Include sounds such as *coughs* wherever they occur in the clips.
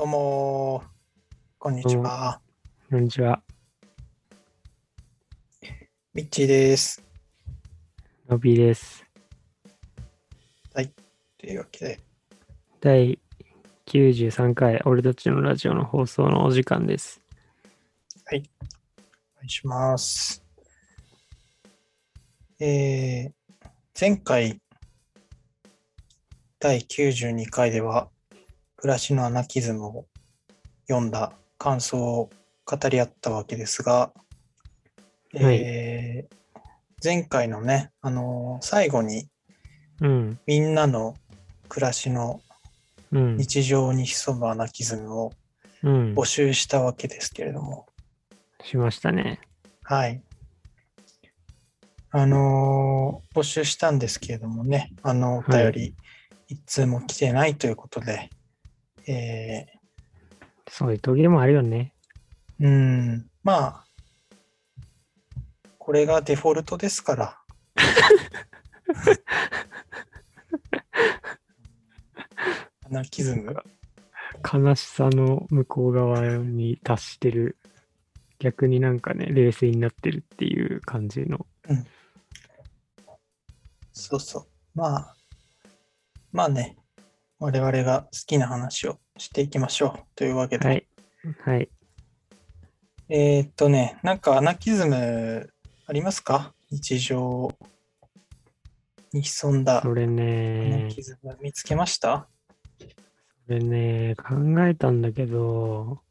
どうもー、こんにちは。こんにちは。ミッチーです。のびです。というわけで、第93回、俺たちのラジオの放送のお時間です。お願いします。えー、前回、第92回では、暮らしのアナキズムを読んだ感想を語り合ったわけですが、えー前回のね、あのー最後にうん、みんなの暮らしのうん、日常に潜むアナキズムをうん。募、集したわけですけれども、しましたね。はい。あのー募集したんですけれどもね、あの、お便り、一通も来てないということで、えそういう時でもあるよね。ー、うん、まあ、これがデフォルトですから。アナキズムが。悲しさの向こう側に達してる。逆になんかね、冷静になってるっていう感じの。そうそう。まあ、まあね、我々が好きな話をしていきましょう。というわけで、はい。はい。えーっとね、なんかアナキズムありますか？日常に潜んだそれアナね、キズム見つけました？それね、考えたんだけど、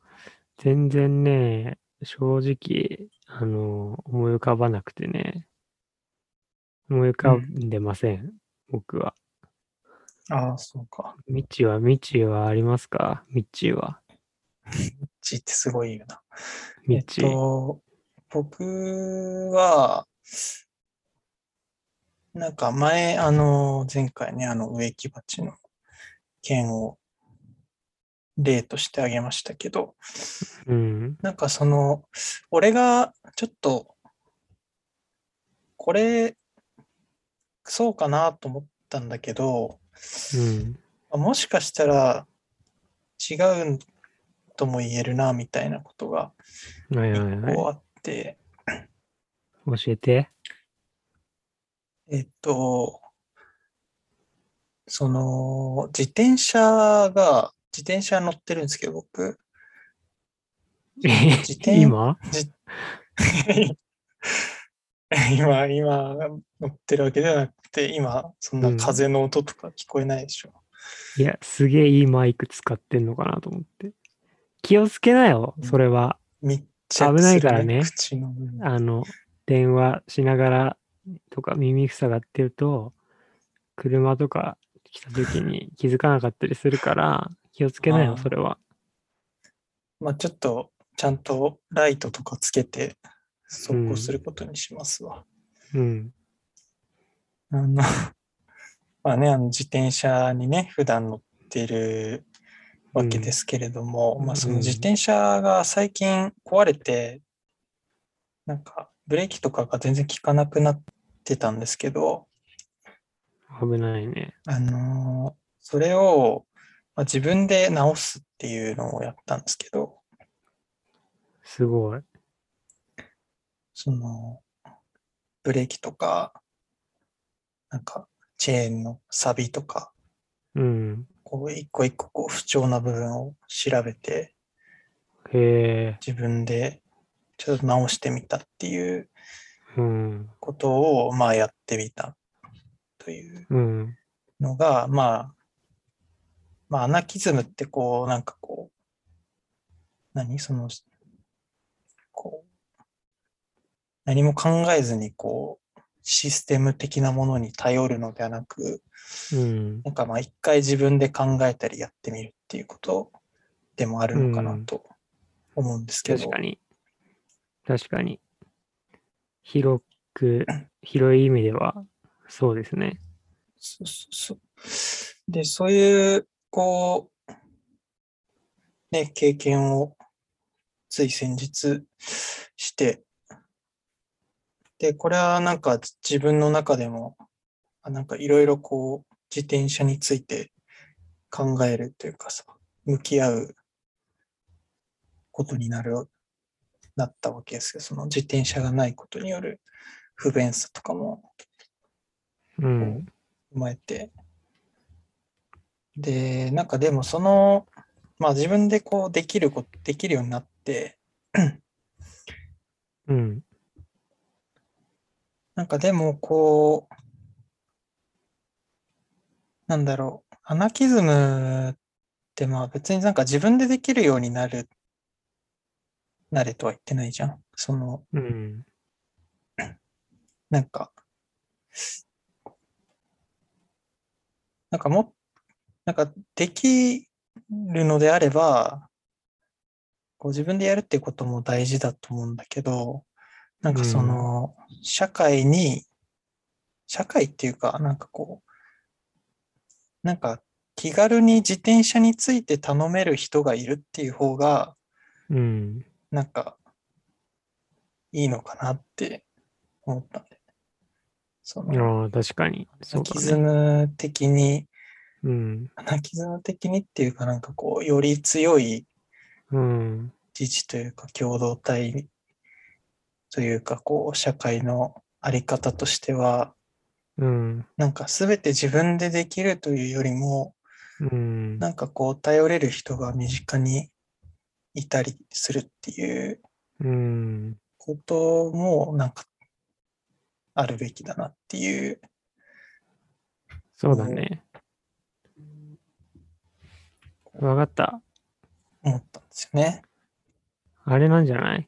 全然ね、正直、あの、思い浮かばなくてね、思い浮かんでません、僕は。ああ、そうか。ミッチーは、ミッチーはありますか？ミッチーは。ちってすごいよな。えっミッチー。と、僕は、なんか前、あの、前回ね、あの植木鉢の件を例としてあげましたけど、うん。なんかその、俺がちょっと、これ、そうかなと思ったんだけど、うん。あもしかしたら違うとも言えるな、みたいなことがはい一はいは個あって、い。教えて。えっと、その、自転車が、自転車乗ってるんですけど、僕、自転今？じ *laughs* 今、今乗ってるわけではなくて、今、そんな風の音とか聞こえないでしょ。いや、すげえいいマイク使ってんのかなと思って。気をつけなよ、それは。密着危ないからね口のあの、電話しながらとか耳塞がってると、車とか来た時に気づかなかったりするから、気をつけなよ、それは。まあちょっと、ちゃんとライトとかつけて、走行することにしますわ。うん。あの、*laughs* まあね、あの自転車にね、普段乗ってるわけですけれども、うんまあその自転車が最近壊れて、なんかブレーキとかが全然効かなくなってたんですけど、危ないね。あのーそれを、まあ、自分で直すっていうのをやったんですけど、すごい。その、ブレーキとか、なんか、チェーンの錆びとか、うん。こう、一個一個こう、不調な部分を調べて、へえ。自分でちょっと直してみたっていううん。ことを、まあ、やってみたといううん。のが、まあ、まあ、アナキズムってこう、なんかこう、何？その、こう、何も考えずにこう、システム的なものに頼るのではなく、うん。なんかまあ一回自分で考えたりやってみるっていうことでもあるのかなと思うんですけど、確かに。確かに。広く、*clears throat* 広い意味では、そうですね。そうそうそう。で、そういう、こう、ね、経験をつい先日して、で、これはなんか自分の中でも、あなんかいろいろこう、自転車について考えるというかさ、向き合うことになる、なったわけですよ。その自転車がないことによる不便さとかもうん。踏まえて。で、なんかでもその、まあ自分でこうできること、できるようになって、うん。なんかでもこう、なんだろう、アナキズムってまあ別になんか自分でできるようになる、なれとは言ってないじゃん。その、うん。なんか、なんかも、なんかできるのであれば、こう自分でやるってことも大事だと思うんだけど、なんかその、社会に、社会っていうか、なんかこう、なんか気軽に自転車について頼める人がいるっていう方が、うん。なんか、いいのかなって思ったんで。その、ああ、確かに。アキズね。ム的に、うん。アナキズム的にっていうかなんかこう、より強いうん。自治というか共同体というかこう、社会のあり方としては、うん。なんか全て自分でできるというよりも、うん。なんかこう、頼れる人が身近にいたりするっていううん。こともなんかあるべきだなっていうそうだね。わかった。思ったんですよね。あれなんじゃない？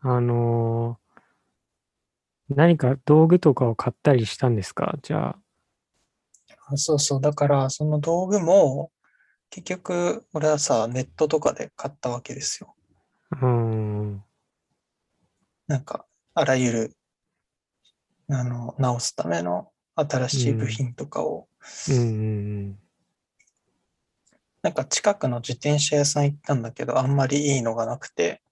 あのー何か道具とかを買ったりしたんですか？じゃあ。あそうそう。だから、その道具も、結局、俺はさ、ネットとかで買ったわけですよ。うん。なんか、あらゆる、あの、直すための新しい部品とかを、うんうんなんか近くの自転車屋さん行ったんだけど、あんまりいいのがなくて、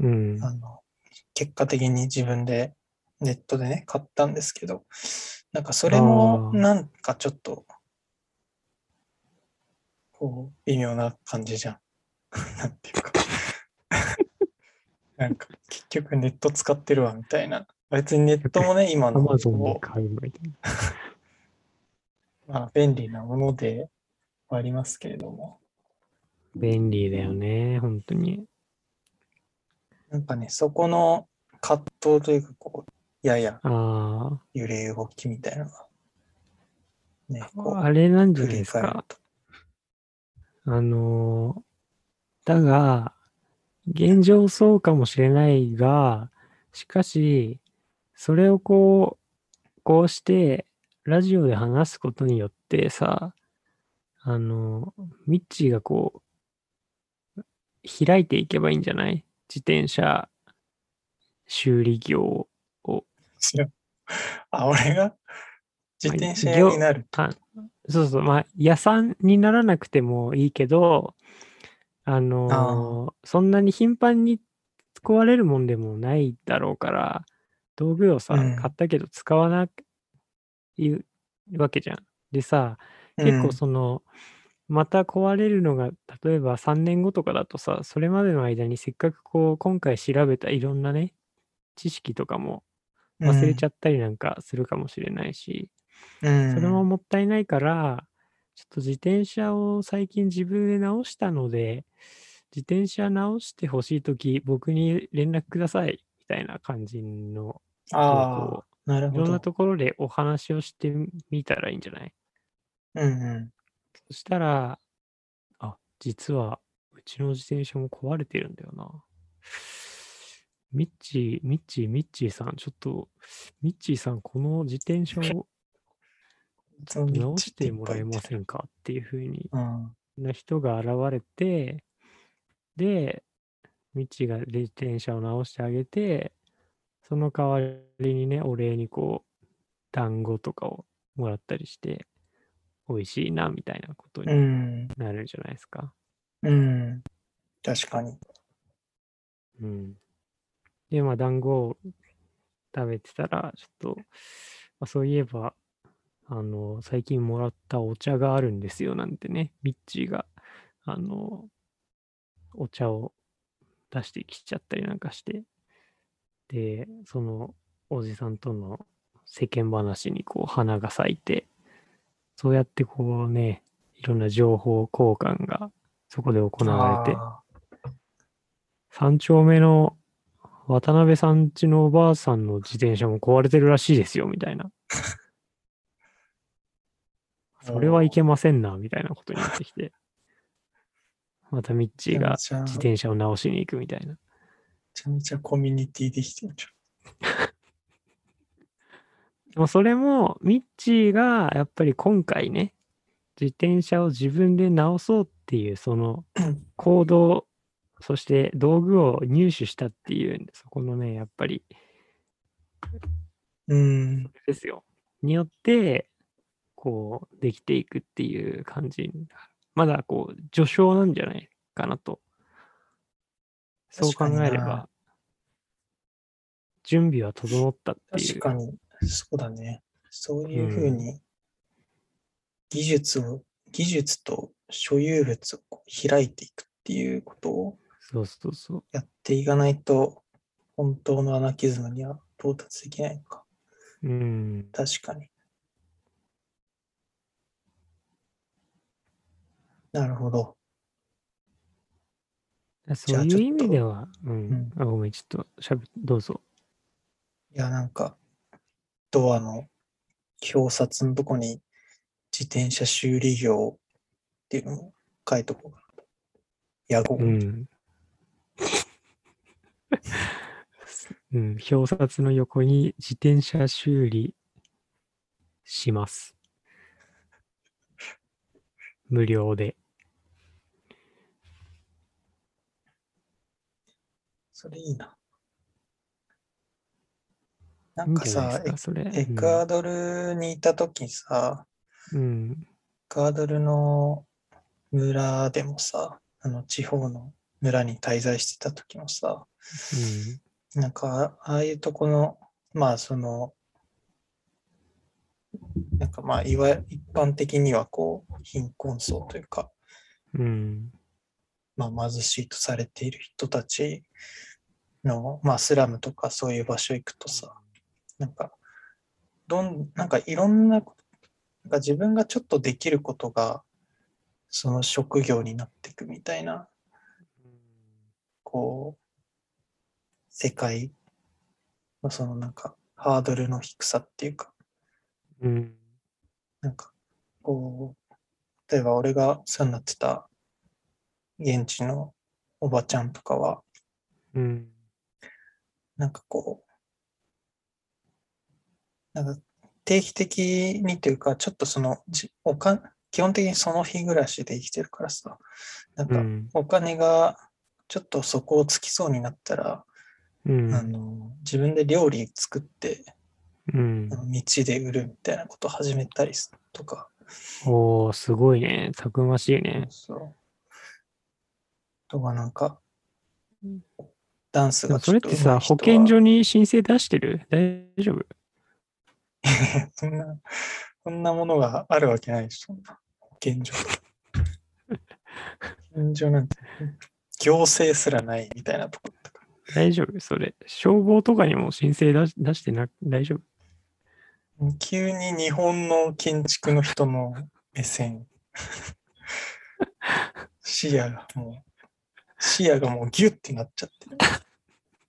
うん。うん。あの、結果的に自分でネットでね、買ったんですけど、なんかそれもなんかちょっと、こう、微妙な感じじゃん。*laughs* なんていうか。*laughs* なんか結局ネット使ってるわみたいな。別にネットもね、*laughs* 今アのまあ、便利なものではありますけれども、便利だよね、本当に。なんかね、そこの葛藤というか、こう、ややあ揺れ動きみたいなのが、ね、こあ、れなんじゃないですか。あのーだが、現状そうかもしれないが、しかし、それをこう、こうして、ラジオで話すことによってさ、あの、ミッチーがこう、開いていけばいいんじゃない？自転車修理業を。あ、俺が？自転車屋業になる。あそうそう、まあ、屋さんにならなくてもいいけど、あのーそんなに頻繁に壊れるもんでもないだろうから、道具をさ、うん買ったけど使わないわけじゃん。でさ、結構その、また壊れるのが、例えば3年後とかだとさ、それまでの間にせっかくこう、今回調べたいろんなね、知識とかも忘れちゃっったりなんかするかもしれないし、た。うん。それももったいないから、ちょっと自転車を最近自分で直したので、自転車直してほしいとき、僕に連絡ください、みたいな感じのああ、なるほどいろんな。ところでお話をしてみたらいいんじゃない？うんうそしたら、あ、実は、うちの自転車も壊れてるんだよな。ミッチー、ミッチー、ミッチーさん、ちょっと、ミッチーさん、この自転車を *laughs* ん。直してもらえません。んかっていうふうにうん。な人が現れて、で、ミッチーが自転車を直してあげて、その代わりにね、お礼にこう、団子とかをもらったりして、美味しいな、みたいなことうにん。なるんじゃないですか。うん。確かに。うん。で、まあ、団子を食べてたら、ちょっと、まあ、そういえば、あの、最近もらったお茶があるんですよ、なんてね、ミッチーが、あの、お茶を出してきちゃったりなんかして、で、そのおじさんとの世間話にこう花が咲いて、そうやってこうね、いろんな情報交換がそこで行われて、あ三丁目の渡辺さんちのおばあさんの自転車も壊れてるらしいですよ、みたいな。ー *laughs* それはいけませんな、みたいなことになってきて。*laughs* またミッチーが自転車を直しに行くみたいな。めちゃめちゃコミュニティできてるじ *laughs* でもそれも、ミッチーがやっぱり今回ね、自転車を自分で直そうっていう、その。*clears throat* 行動、そして道具を入手したっていう、そこのね、やっぱりうん。ですよ。によって、こう、できていくっていう感じ。まだこう、序章なんじゃないかなと。そう考えれば、準備は整ったっていう。確かに、そうだね。そういうふうに、技術を、技術と所有物を開いていくっていうことをそうそうそう。やっていかないと、本当のアナキズムには到達できないのか。うん。確かに。なるほど。そういう意味では、うん。うんあ、ごめん、ちょっとしゃべ、どうぞ。いや、なんか、ドアの表札のとこに自転車修理業っていうのも書いとこうかな。野号、うん。*laughs* うん、表札の横に自転車修理します。無料で。それいいな。なんんかさ。エクアドルにいたときさ、うん。エクアドルの村でもさ、あの地方の村に滞在してた時もさ、なんかああいうとこの、まあその、なんかまあいわ一般的にはこう貧困層というか、うん。うん。まあ貧しいとされている人たちの、まあスラムとかそういう場所行くとさ、なんか、どん、なんかいろんな、なんか自分がちょっとできることが、その職業になっていくみたいな、こう、世界のそのなんか、ハードルの低さっていうか、うん。なんか、こう、例えば俺がお世話になってた現地のおばちゃんとかは、うん。なんかこう、なんか定期的にというか、ちょっとその、じおか基本的にその日暮らしで生きてるからさ、なんかうん。お金がちょっとそこをつきそうになったら、うん。あの自分で料理作ってうんあ。の道で売るみたいなことを始めたりすとか、おー、すごいね。たくましいね。そう。とかなんか、ダンスがちょっとそれってさ、保健所に申請出してる？大丈夫？*laughs* そんな、そんなものがあるわけないでしょ。そんな保健所。保健所なんて、行政すらないみたいなとこだか大丈夫？それ。消防とかにも申請出し出してな、大丈夫？ら。急に日本の建築の人の目線。視野がもう、視野がもうギュッてなっちゃってる。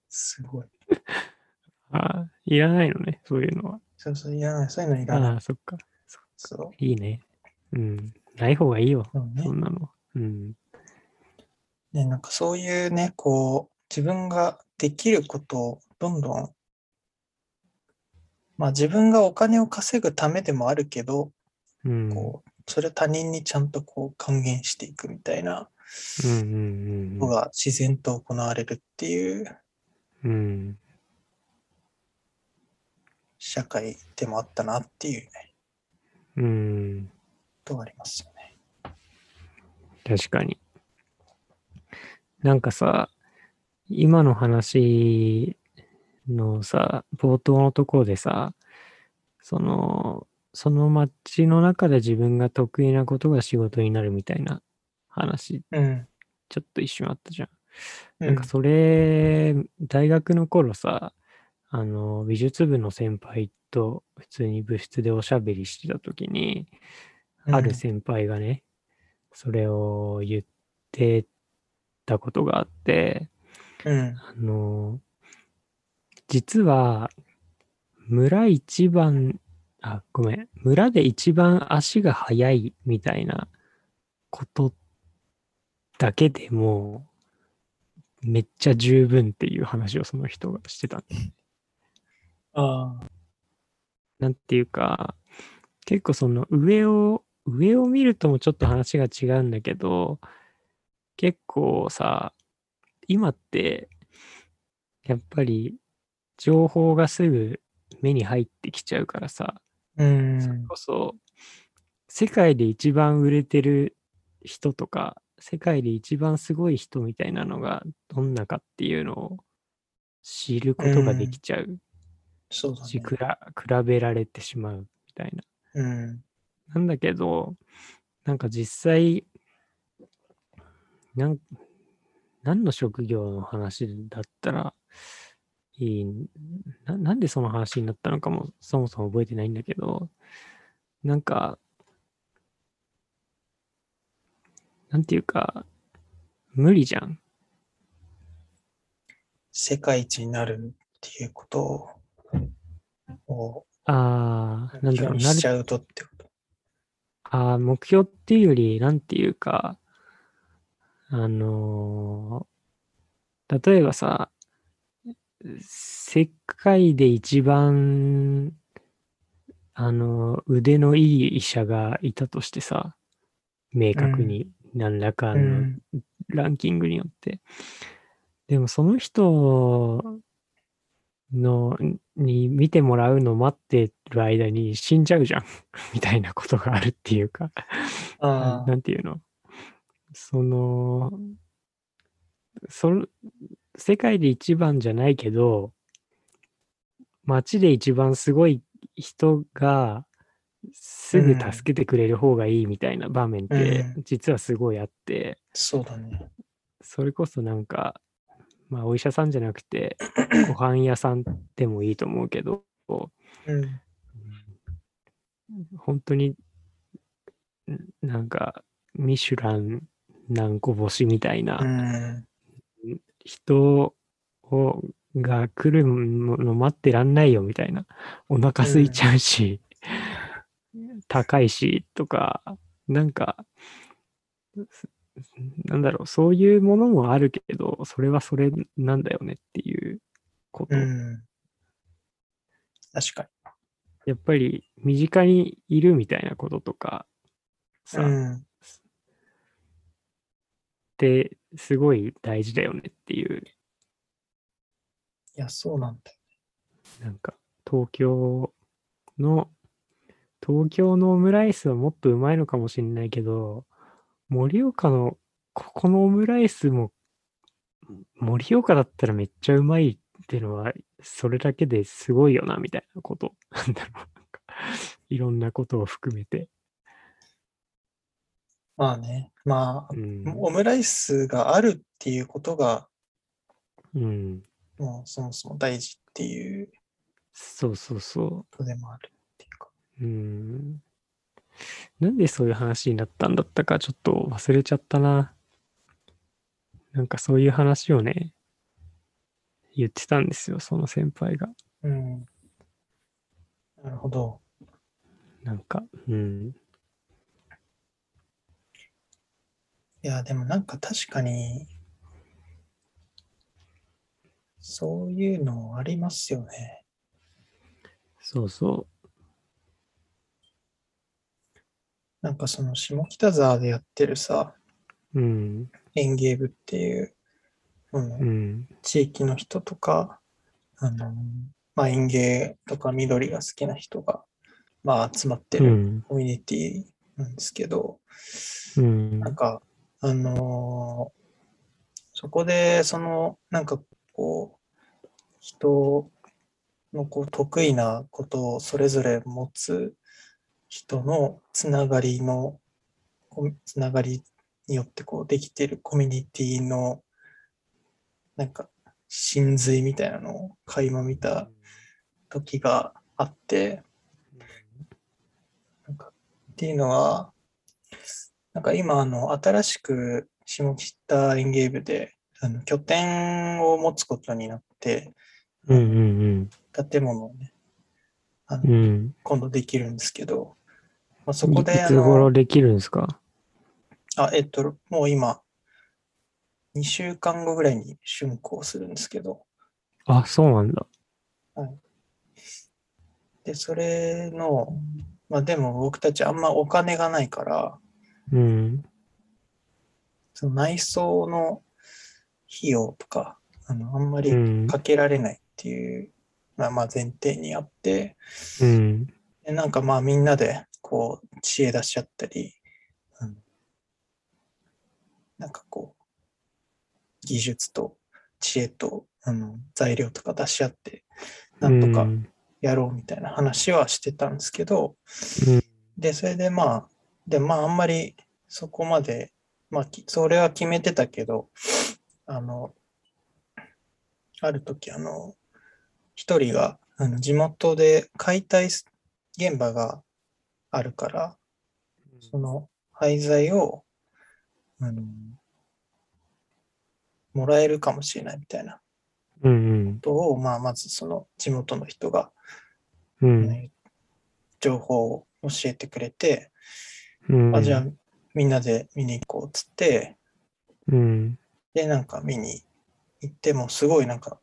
すごい。*laughs* ああ、いらないのね、そういうのは。そうそう、いらない。そういうのいらない。ああ、そっか。そう。いいね。うん。ない方がいいよ。そうねそんなの。うん。ね、なんかそういうね、こう、自分ができることをどんどん、まあ自分がお金を稼ぐためでもあるけど、うん。こう、それを他人にちゃんとこう還元していくみたいなうんうんのが自然と行われるっていううん。うん。社会でもあったなっていうね、うん。とはありますよね。確かに。なんかさ、今の話のさ、冒頭のところでさ、その、その街の中で自分が得意なことが仕事になるみたいな話うん。ちょっと一瞬あったじゃん。うなんかそれ、大学の頃さ、あの、美術部の先輩と普通に部室でおしゃべりしてた時に、うんある先輩がね、それを言ってたことがあって、うん。あの、実は、村一番、あ、ごめん、村で一番足が速いみたいなことだけでも、めっちゃ十分っていう話をその人がしてたんです。なんていうか、結構その上を、上を見るともちょっと話が違うんだけど、結構さ、今って、やっぱり情報がすぐ目に入ってきちゃうからさ、うん。それこそ、世界で一番売れてる人とか、世界で一番すごい人みたいなのがどんなかっていうのを知ることができちゃうし、そうだね。くら比べられてしまうみたいな。うん。なんだけど、なんか実際、なん何の職業の話だったらいいな、なんでその話になったのかもそもそも覚えてないんだけど、なんか、なんていうか、無理じゃん。世界一になるっていうことをああ、なんだろう、なるしちゃうとってこと。あー目標っていうより、なんていうか、あのー例えばさ、世界で一番、あの、腕のいい医者がいたとしてさ、明確に何らかうのん。ランキングによって。でもその人のに見てもらうの待ってる間に死んじゃうじゃん。*laughs* みたいなことがあるっていうか、あなんていうの？その、その、世界で一番じゃないけど、街で一番すごい人がすぐ助けてくれる方がいいみたいな場面ってうん。実はすごいあって、そうだね。それこそなんか、まあお医者さんじゃなくて、*coughs* ご飯屋さんでもいいと思うけど、うん。本当に、んなんか、ミシュラン何個星みたいなうん。人をが来るの待ってらんないよみたいな。お腹空いちゃうし、高いしとか、なんか、すなんだろう、そういうものもあるけど、それはそれなんだよねっていうこと。うん。確かやっぱり身近にいるみたいなこととか、さ、に。うん。ってすごい大事だよねっていう、いや、そうなんだよ。なんか東京の、東京のオムライスはもっとうまいのかもしれないけど、盛岡のここのオムライスも、盛岡だったらめっちゃうまいっていうのは、それだけですごいよな、みたいなこと。なんだろう。いろんなことを含めて。まあね。まあう、ん。オムライスがあるっていうことが、うん。もうそもそも大事っていうそうそうそう。ことでもあるっていうか。うん。なんでそういう話になったんだったかちょっと忘れちゃったな。なんかそういう話をね、言ってたんですよ、その先輩が。うん。なるほど。なんか、うん。いや、でもなんか確かに、そういうのありますよね。そうそなんかその下北沢でやってるさ、う。うん。園芸部っていう、うんうん。地域の人とか、あの、まあ、園芸とか緑が好きな人が、まあ、集まってるうん。コミュニティなんですけど、うんなん。か、あのーそこで、その、なんかこう、人のこう得意なことをそれぞれ持つ人のつながりの、つながりによってこうできてるコミュニティのなんか真髄みたいなのを垣間見た時があって、なんかっていうのは、なんか今あの新しく下北園芸部であの拠点を持つことになって、うんうん建物をね、あのうん。うん。今度できるんですけど、まあ、そこいであつ頃の、できるんですか？あ、えっと、もう今、2週間後ぐらいに竣工するんですけど、あ、そうなんだ。で、それの、まあでも僕たちあんまお金がないから、うん。その内装の費用とか、あの、あんまりうん。かけられないっていう、まあまあ前提にあって、うん。でなんかまあみんなでこう知恵出し合ったり、うん。なんかこう、技術と知恵とあの材料とか出し合って、なんとかうん。やろうみたいな話はしてたんですけど、うん。で、それでまあ、で、まああんまりそこまで、まあきそれは決めてたけど、あの、ある時あの、一人があの地元で解体現場があるから、その廃材を、あの、もらえるかもしれないみたいなうんことを、まあまずその地元の人が、うん。情報を教えてくれて、うん。あ、じゃあみんなで見に行こうっつって、うん。で、なんか見に行っても、すごいなんか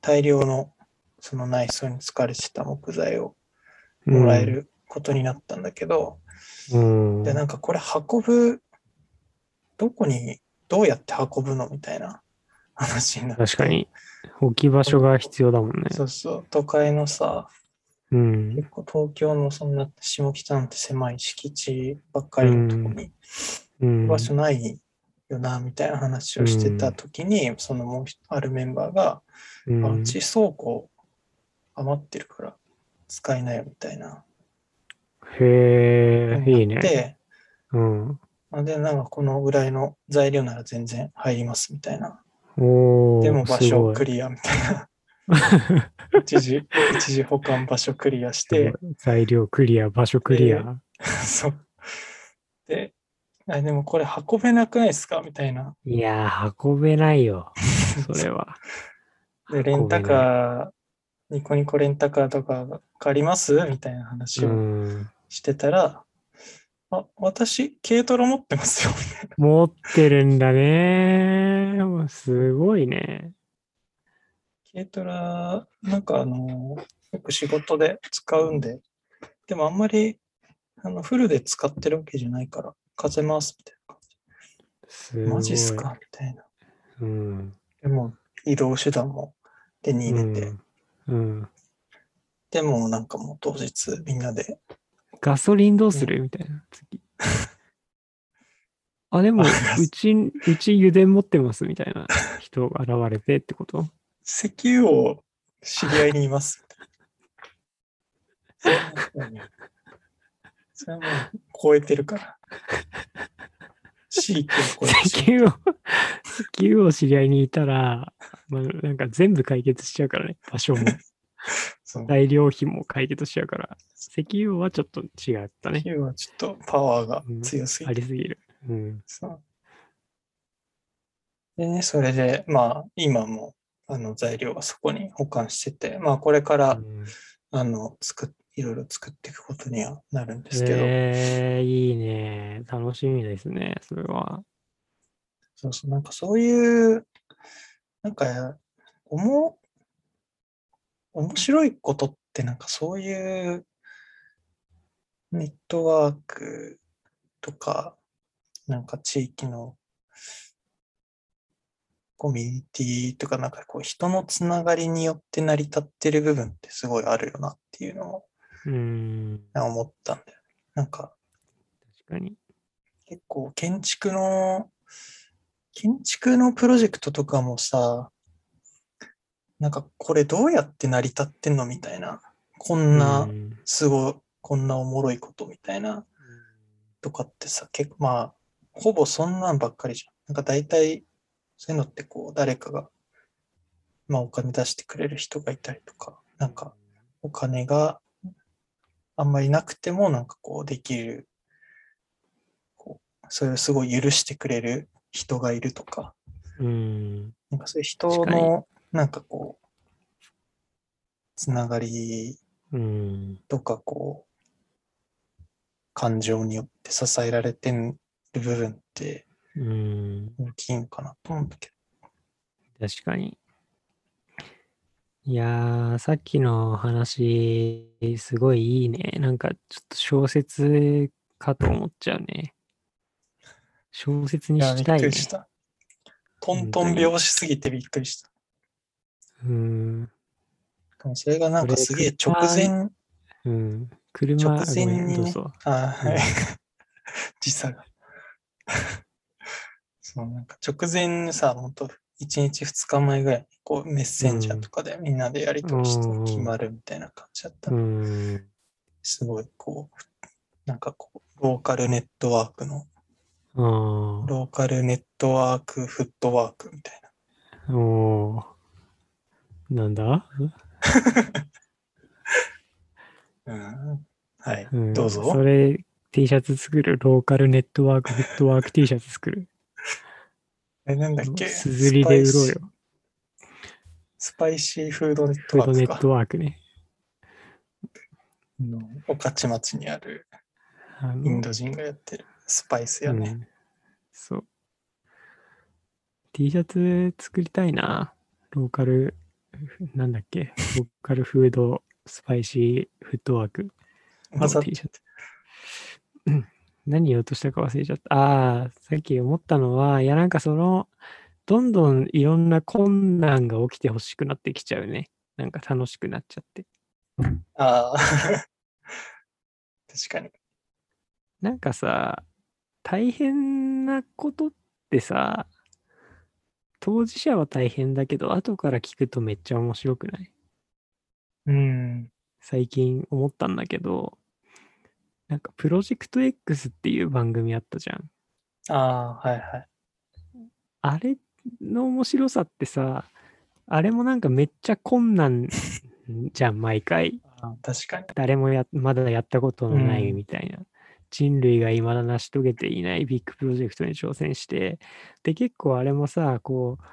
大量のその内装に使われてた木材をもらえることになったんだけど、うん。で、なんかこれ運ぶ、どこに、どうやって運ぶのみたいな話になって。確か。に。置き場所が必要だもんね。そうそう、都会のさ、うん。結構東京のそんな下北なんて狭い敷地ばっかりのとこにうん。場所ないよな、みたいな話をしてた時に、そのもう一あるメンバーが、うんあうち倉庫余ってるから使いなよみたいな。へえ、いいね。で、うん。あで、なんかこのぐらいの材料なら全然入りますみたいな。おーでも場所クリアみたいな。一時、*laughs* 一時保管場所クリアして、材料クリア、場所クリア。*laughs* そう。で、あでもこれ運べなくないですかみたいな。いやー、運べないよ。*laughs* それは。で、レンタカー、ニコニコレンタカーとか借りますみたいな話うをん。してたら、あ、私、軽トラ持ってますよ。持ってるんだねー。すごいね。軽トラ、なんかあの、よく仕事で使うんで、でもあんまり、あの、フルで使ってるわけじゃないから、風回すみたいな感。じ。マジっすかみたいな。うん。でも、移動手段も手に入れて、うん。うん。でもなんかもう当日みんなで、ガソリンどうする？みたいな。次。*laughs* あ、でも、うち、うち油田持ってますみたいな人が現れてってこと？石油を知り合いにいます。*laughs* それはもう超えてるから。石油を、石油を知り合いにいたら、まあ、なんか全部解決しちゃうからね。場所も、*laughs* 材料費も解決しちゃうから。石油はちょっと違ったね石。油はちょっとパワーが強すぎて。ありすぎる。うん。そうでね、それで、まあ、今も、あの、材料はそこに保管してて、まあ、これから、うんあの、作っ、いろいろ作っていくことにはなるんですけど、えー、いいね。楽しみですね。それは。そうそう、なんかそういう、なんか、おも、面白いことって、なんかそういうネットワークとか、なんか地域のコミュニティとか、なんかこう人のつながりによって成り立ってる部分ってすごいあるよなっていうのを。思ったんだよね。なんか確かに。結構建築の、建築のプロジェクトとかもさ、なんかこれどうやって成り立ってんのみたいな。こんなう、んすごい、こんなおもろいことみたいなとかってさ、結構まあ、ほぼそんなんばっかりじゃん。なんか大体、そういうのってこう、誰かが、まあお金出してくれる人がいたりとか、なんかお金があんまりなくてもなんかこうできる、こう、それをすごい許してくれる人がいるとか、うん。なんかそういう人の、なんかこう、つながりうん。とかこう、感情によって支えられてる部分ってうん。大きいんかなと思うんだけ確かに。いやー、さっきの話、すごいいいね。なんか、ちょっと小説かと思っちゃうね。小説ど。にしたいねっくり。した。トントン拍子すぎてびっくりした。うん。それがなんかすげえ直前、うん。車、直前にねどうぞ。あはい。時差が。*laughs* そう、なんか直前にさ、ほんと、1日2日前ぐらいに、こう、メッセンジャーとかでみんなでやり取りしてうん決まるみたいな感じだった。うん。すごい、こう、なんかこう、ローカルネットワークの、ローカルネットワークフットワークみたいな。おーなんだ？うん。はい、うんどうぞ。それ T シャツ作る？ローカルネットワーク、フットワーク T シャツ作る？え、なんだっけ？すずりで売ろうよ。スパイシーフードネットフードネッワークか。トワークね。の御徒町にあるインド人がやってるスパイスやね。うんそう。T シャツ作りたいな。ローカル、*laughs* なんだっけ？ローカルフードスパイシーフットワーク。まさ T シャツ。う *coughs* ん何言おうとしたか忘れちゃった。ああ、さっき思ったのは、いや、なんかその、どんどんいろんな困難が起きてほしくなってきちゃうね。なんか楽しくなっちゃって。ああ。*laughs* 確かに。なんかさ、大変なことってさ、当事者は大変だけど、後から聞くとめっちゃ面白くない？うん。最近思ったんだけど、なんかプロジェクト X っていう番組あったじゃん。ああ、はいはい。あれの面白さってさ、あれもなんかめっちゃ困難じゃん、毎回。確かに。誰もやまだやったことのないうんみたいな。人類が未だ成し遂げていないビッグプロジェクトに挑戦して、で、結構あれもさ、こう、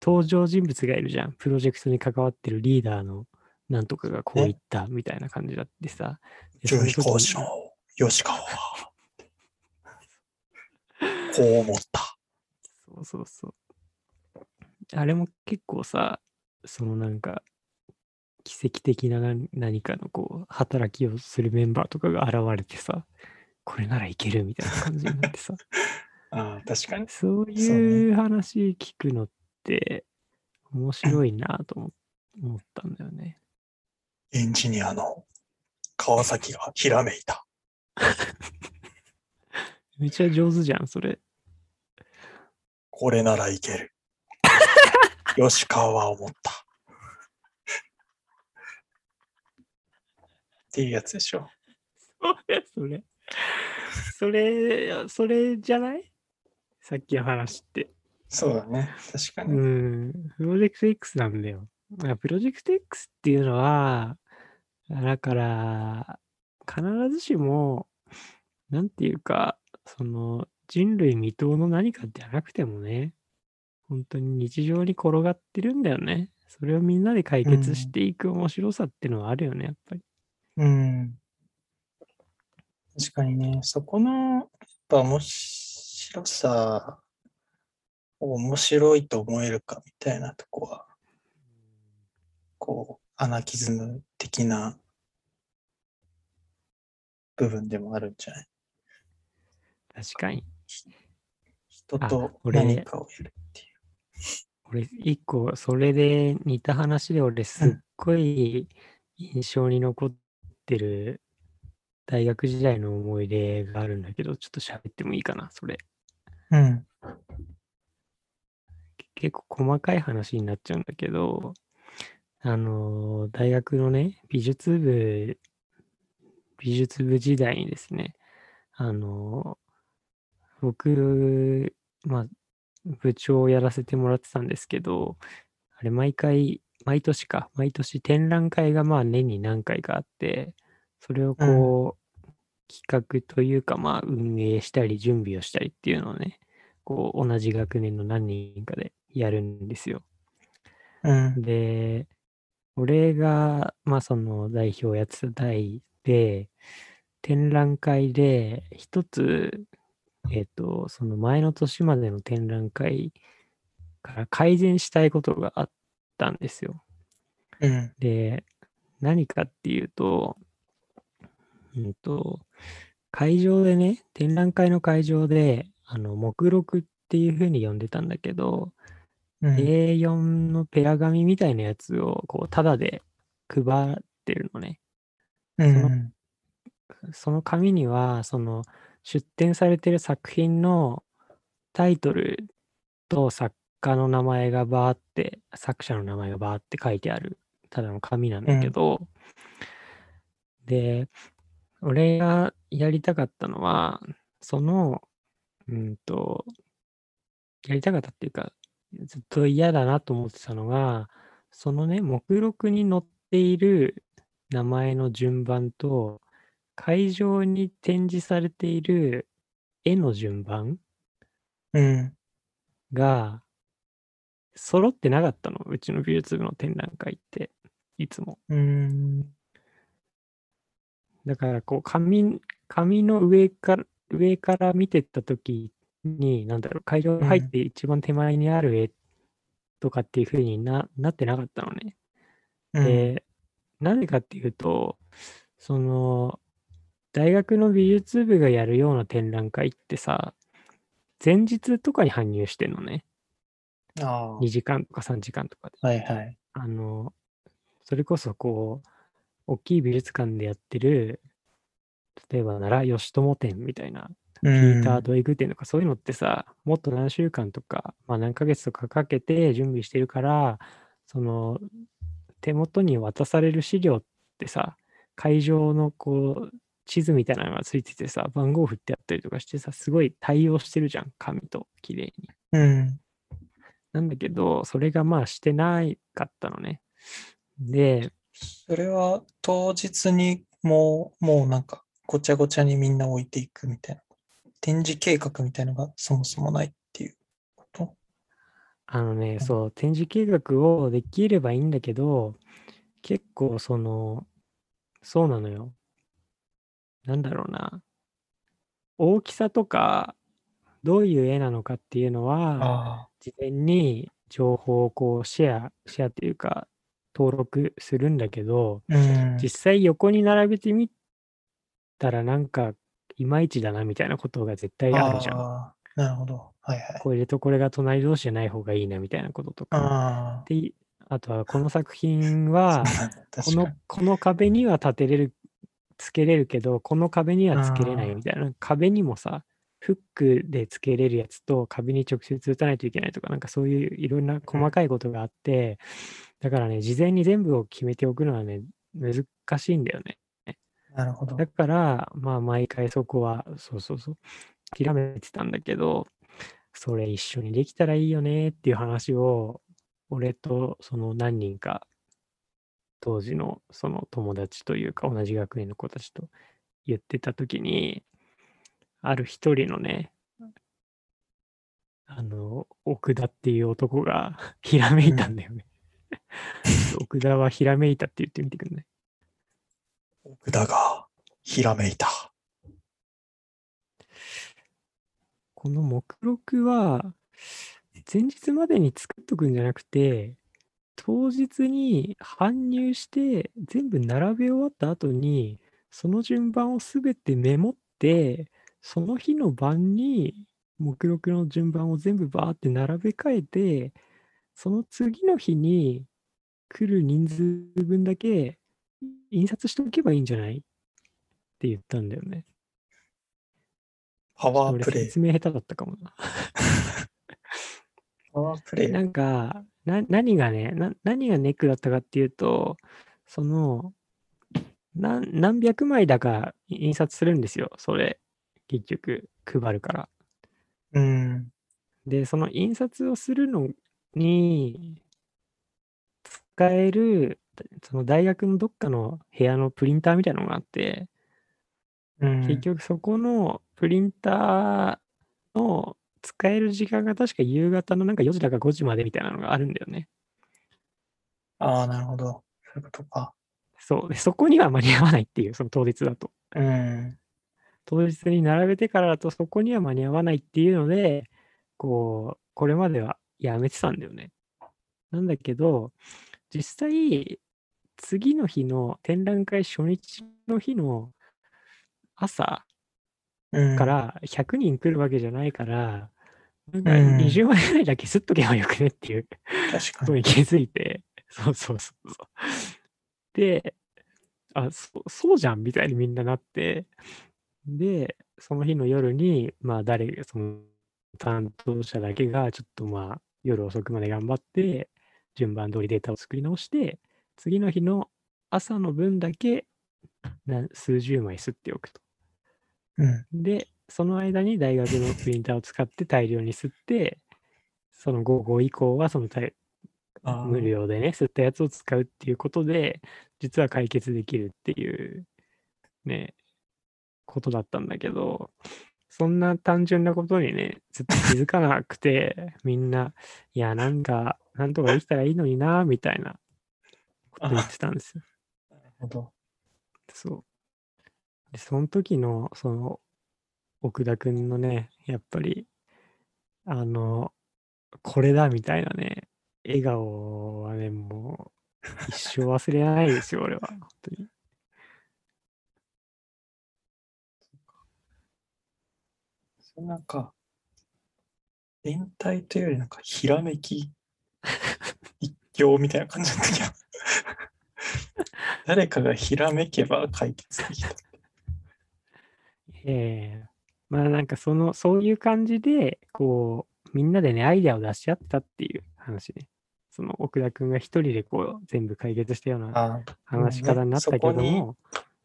登場人物がいるじゃん。プロジェクトに関わってるリーダーのなんとかがこう言ったみたいな感じだってさ。で順位その時交に渉、吉川は、*laughs* こう思った。そうそうそう。あれも結構さ、そのなんか、奇跡的な何何かのこう、働きをするメンバーとかが現れてさ、これならいけるみたいな感じになってさ、*laughs* ああ、確かに。そういう話聞くのって面白いなと思思ったんだよね。エンジニアの川崎がひらめいた。*laughs* めっちゃ上手じゃん、それ。これならいける。*laughs* 吉川は思った。っていうやつでしょ。それ。それ、*laughs* それじゃない？さっきの話って。そうだね。確かうに。ん、プロジェクト X なんだよ。あプロジェクト X っていうのは、だから、必ずしも、なんていうか、その人類未踏の何かじゃなくてもね、本当に日常に転がってるんだよね。それをみんなで解決していく面白さっていうのはあるよね、やっぱり。うん。確かにね、そこの、やっぱ面白さ、面白いと思えるかみたいなとこは、こう、アナキズム的な部分でもあるんじゃない？確かに。あ人と俺何かをやるっていう。俺、一個、それで似た話で俺、すっごい印象に残ってる大学時代の思い出があるんだけど、ちょっと喋ってもいいかな、それ。うん。結構細かい話になっちゃうんだけど、あの、大学のね、美術部、美術部時代にですね、あの、僕、まあ、部長をやらせてもらってたんですけど、あれ毎回、毎年か、毎年展覧会がまあ年に何回かあって、それをこう、企画というかまあ運営したり準備をしたりっていうのをね、こう同じ学年の何人かでやるんですよ。うん。で、俺が、まあその代表をやってた代で、展覧会で一つ、えっ、と、その前の年までの展覧会から改善したいことがあったんですよ。うん。で、何かっていうと、うんと、会場でね、展覧会の会場で、あの、目録っていう風に呼んでたんだけど、うん。A4 のペラ紙みたいなやつを、こう、タダで配ってるのね。うん。その紙には、その、出展されてる作品のタイトルと作家の名前がバーって、作者の名前がバーって書いてある、ただの紙なんだけど、で、俺がやりたかったのは、その、うんと、やりたかったっていうか、ずっと嫌だなと思ってたのが、そのね、目録に載っている名前の順番と、会場に展示されている絵の順番うん。が揃ってなかったの。うちの美術部の展覧会って、いつも。うん。だから、こう、紙、紙の上から、上から見てったときに、なんだろう、会場入って一番手前にある絵とかっていう風にななってなかったのね。うん。で、なぜかっていうと、その、大学の美術部がやるような展覧会ってさ、前日とかに搬入してんのね。あ2時間とか3時間とかで。あ。はいはい。あの、それこそこう、大きい美術館でやってる、例えばなら、吉友展みたいな、ピピーター・ドイグ展とかそういうのってさ、もっと何週間とか、まあ何ヶ月とかかけて準備してるから、その、手元に渡される資料ってさ、会場のこう、地図みたいなのがついててさ、番号振ってあったりとかしてさ、すごい対応してるじゃん、紙と、綺麗に。うん。なんだけど、それがまあしてないかったのね。で、それは当日にもう、もうなんかごちゃごちゃにみんな置いていくみたいな。展示計画みたいなのがそもそもないっていうこと？あのね、んそう、展示計画をできればいいんだけど、結構その、そうなのよ。なんだろうな。大きさとか、どういう絵なのかっていうのは、あ事前に情報をこうシェア、シェアっていうか、登録するんだけど、あ。うん。実際横に並べてみたらなんか、いまいちだなみたいなことが絶対あるじゃん。なるほど。はいはい。これとこれが隣同士じゃない方がいいなみたいなこととか。で、あとはこの作品は、*laughs* このこの壁には立てれる、つけれるけど、この壁にはつけれないみたいな。壁にもさ、フックでつけれるやつと壁に直接打たないといけないとか、なんかそういういろんな細かいことがあって、だからね、事前に全部を決めておくのはね、難しいんだよね。なるほど。だから、まあ毎回そこは、そうそうそう、諦めてたんだけど、それ一緒にできたらいいよねっていう話を、俺とその何人か、当時のその友達というか同じ学年の子たちと言ってた時に、ある一人のね、あの、奥田っていう男が *laughs* ひらめいたんだよね。奥田はひらめいたって言ってみてくんない？奥田がひらめいた。この目録は、前日までに作っとくんじゃなくて、当日に搬入して、全部並べ終わった後に、その順番をすべてメモって、その日の晩に目録の順番を全部バーって並べ替えて、その次の日に来る人数分だけ印刷しておけばいいんじゃないって言ったんだよね。パワー俺プレイ。説明下手だったかもな。*laughs* パワープレイ。なんか、な、何がね、な、何がネックだったかっていうと、その、何、何百枚だか印刷するんですよ、それ。結局、配るから。うん。で、その印刷をするのに使える、その大学のどっかの部屋のプリンターみたいなのがあって、うん。結局そこのプリンターの使える時間が確か夕方のなんか4時だか5時までみたいなのがあるんだよね。ああ、なるほど。そういうことか。そう。で、そこには間に合わないっていう、その当日だと。うん。当日に並べてからだとそこには間に合わないっていうので、こう、これまではやめてたんだよね。なんだけど、実際、次の日の展覧会初日の日の朝うん。から100人来るわけじゃないから、なんかうん20枚ぐらいだけすっとけばよくねっていう。ことに気づいて、そうそうそうそう。で、あ、そそうじゃんみたいにみんななって、で、その日の夜に、まあ誰、その担当者だけがちょっとまあ夜遅くまで頑張って、順番通りデータを作り直して、次の日の朝の分だけな数十枚吸っておくと。うん。で、その間に大学のプリンターを使って大量に吸って、その午後以降はその無料でね、吸ったやつを使うっていうことで、実は解決できるっていう、ね、ことだったんだけど、そんな単純なことにね、ずっと気づかなくて、*laughs* みんな、いや、なんか、なんとかできたらいいのにな、みたいなこと言ってたんですよ。なるほど。そう。で、その時の、その、奥田くんのね、やっぱり、あの、これだみたいなね、笑顔はね、もう、一生忘れないですよ、俺は。本当に。それなんか、連帯というよりなんか、ひらめき一強みたいな感じだったけど。*laughs* 誰かがひらめけば解決できた。ええまあなんかその、そういう感じで、こう、みんなでね、アイデアを出し合ったっていう話ね。その奥田くんが一人でこう、全部解決したようなあ話し方になったけども、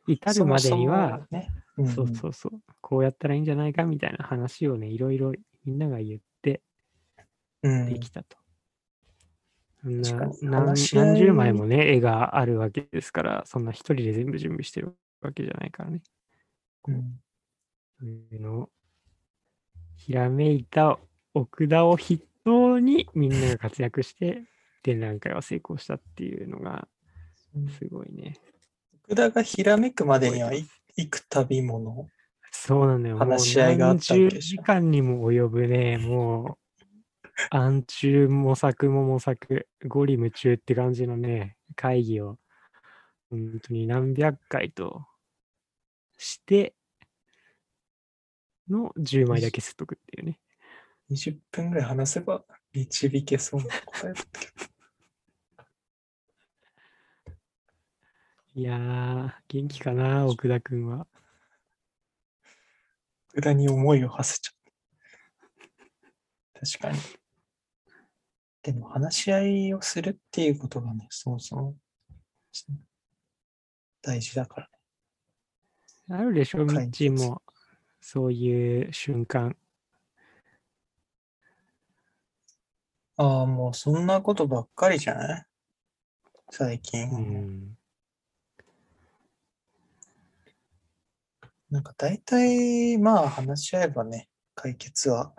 至るまでには、ね、うんそうそうそう。こうやったらいいんじゃないかみたいな話をね、いろいろみんなが言ってうんできたと。そんな何何十枚もね、絵があるわけですから、そんな一人で全部準備してるわけじゃないからね。うんそういうのを、ひらめいた奥田を筆頭にみんなが活躍して、*laughs* 展覧会は成功したっていうのが、すごいね。福田がひらめくまでにはい幾旅もの。そうなんだよ。話し合いがあったわでしょ時間にも及ぶね、もう、暗中模索も模索、ゴリ夢中って感じのね、会議を、本当に何百回として、の10枚だけ吸っとくっていうね。20分ぐらい話せば導けそうな答えだったけど。いやー、元気かな、奥田くんは。福田に思いを馳せちゃう。確かに。でも話し合いをするっていうことがね、そもそも大事だからね。あるでしょ、ミ解ッチー決も、そういう瞬間。ああ、もうそんなことばっかりじゃない？最近。うん。なんか大体、まあ話し合えばね、解決は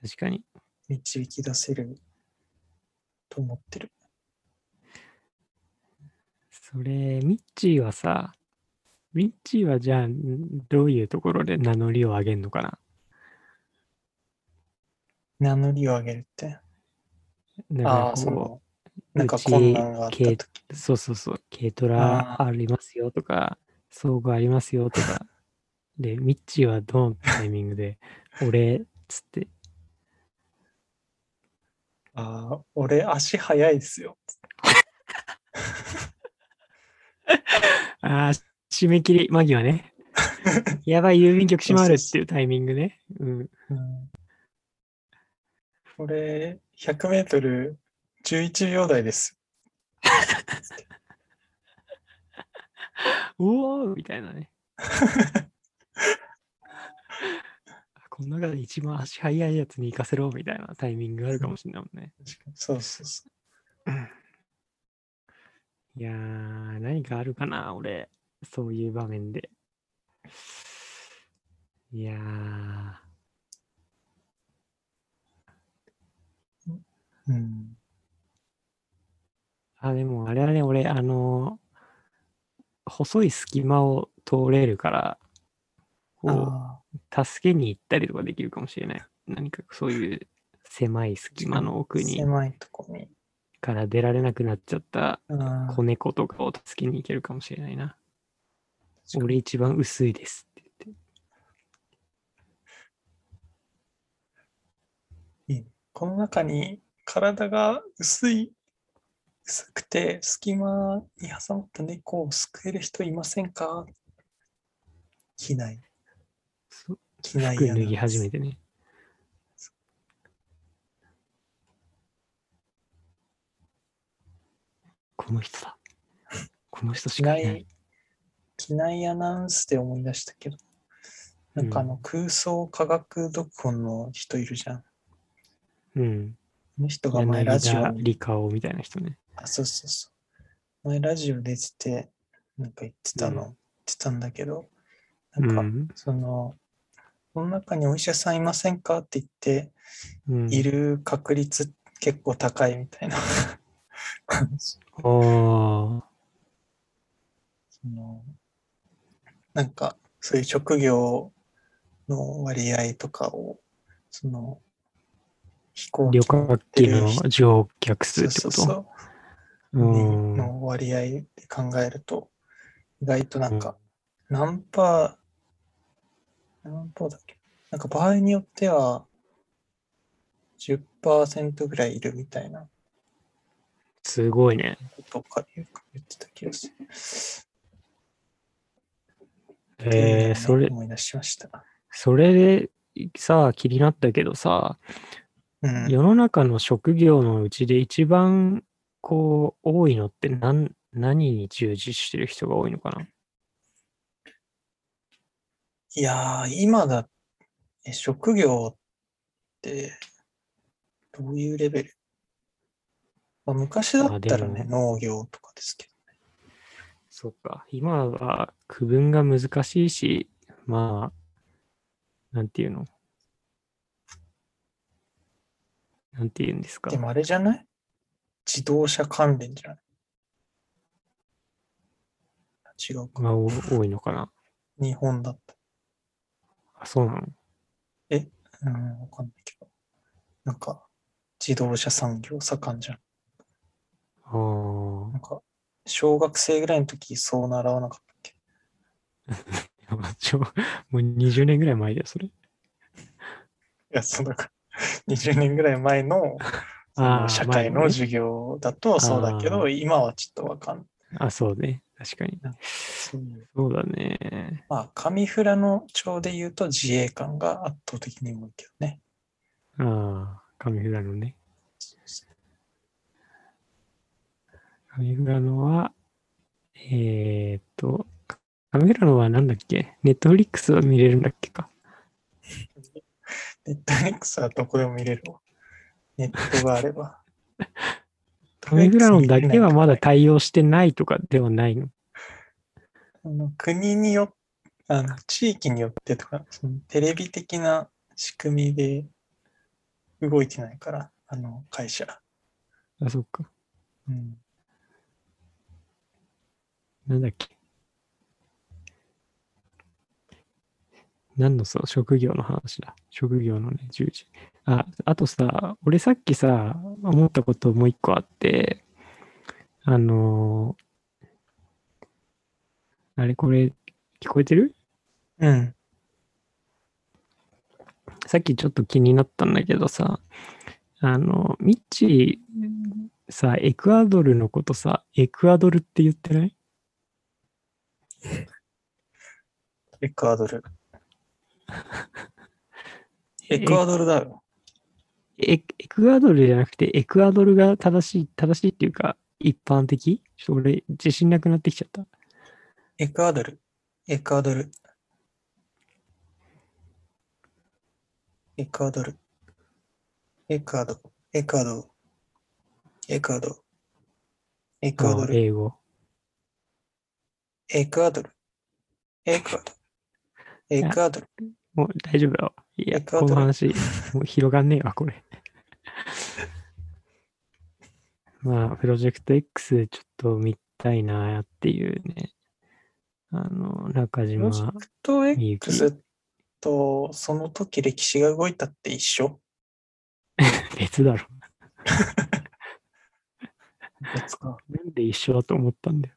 確かに。導き出せると思ってる。それ、ミッチーはさ、ミッチーはじゃあ、んどういうところで名乗りを上げるのかな？名乗りを上げるって？なんああ、その、なんか困難があった軽とき。う、そうそうそう、軽トラありますよとか、装具ありますよとか、*laughs* で、ミッチーはどのタイミングで、俺、っつって、ああ、俺足早いですよ。*laughs* ああ、締め切り間際ね。やばい、郵便局閉まるっていうタイミングね。うん。うん、俺、100メートル11秒台です。*laughs* おおみたいなね。*laughs* この中で一番足速いやつに行かせろみたいなタイミングがあるかもしれないもんね。確かにそうそうそう。いやー、何かあるかな、俺。そういう場面で。いやー、うん。あ、でもあれはね、俺、あの細い隙間を通れるから、こあう、助けに行ったりとかできるかもしれない。何かそういう狭い隙間の奥あ、に狭いとこに。から出られなくなっちゃったうん子猫とかを助けに行けるかもしれないな。俺一番薄いですって言って。この中に体が薄い、薄くて隙間に挟まった猫を救える人いませんか？機内。そ機内服脱ぎ始めて。てね。この人だ。この人し機かいない内。、機内アナウンスで思い出したけど、なんかあの空想科学読本の人いるじゃん。あうん。の人が前ラ柳ジオに、田理香をみたいな人ね。あ、そうそうそう。前ラジオ出てて、なんか言ってたの、うん言ってたんだけど、うなんか、ん。その、この中にお医者さんいませんかって言って、うん、いる確率結構高いみたいな。*laughs* あーそのなんか、そういう職業の割合とかを、その、飛行旅機乗っ客機の乗客数ってこと？そうそううんの割合で考えると、意外となんか、何パー、何パーだっけ？なんか場合によっては、10%ぐらいいるみたいなすごいね。ことか言ってた気がする。えー、それ、思い出しました。それでさ、気になったけどさ、うん。世の中の職業のうちで一番こう多いのって何何に従事してる人が多いのかな？いやー、今だ、え職業って、どういうレベル？まあ、昔だったらね、農業とかですけど。そっか。今は区分が難しいし、まあ、なんていうの？なんていうんですか？で。もあれじゃない？自動車関連じゃない？違うか。まあ、お多いのかな？日本だった。あ、そうなの？うん、わかんないけど。なんか、自動車産業盛んじゃん。あーなんか、小学生ぐらいの時そう習わなかったっけ？*laughs* もう20年ぐらい前だよ、それ。いや、そうだから、20年ぐらい前の社会の授業だとそうだけど、あ今はちょっとわかんない。あ、そうね。確かに。そうだね。まあ、上富良野町で言うと自衛官が圧倒的に多いけどね。ああ、上富良野ね。上富良野は、えーっと、上富良野はなんだっけ？ネットフリックスは見れるんだっけか？*laughs* ネットフリックスはどこでも見れるわ。ネットがあれば。上富良野だけはまだ対応してないとかではないの？あの国によあの地域によってとか、そのテレビ的な仕組みで動いてないから、あの会社。あ、そっか。うん、なんだっけ？何のさ、職業の話だ？職業のね、従事。あ、あとさ、俺さっきさ、思ったこともう一個あって、あのーあれこれ、聞こえてる？うん。さっきちょっと気になったんだけどさ、あの、ミッチーさ、エクアドルのことさ、エクアドルって言ってない？エクアドル。エクアドルだよ。エエクアドルじゃなくて、エクアドルが正しい、正しいっていうか、一般的？ちょっと俺、自信なくなってきちゃった。エクアドル。エクアドル。エクアドル。エクアドル。エクアドル。エクアドル。エクアドあル。英語。エクアドル。エクアドル。エクアドル。もう大丈夫だわ。いや、この話、もう広がんねえわ、これ。*laughs* まあ、プロジェクト X ちょっと見たいなっていうね。あの、中プロジェ島クト X とその時歴史が動いたって一緒？*laughs* 別だろ。別か。なんで一緒だと思ったんだよ。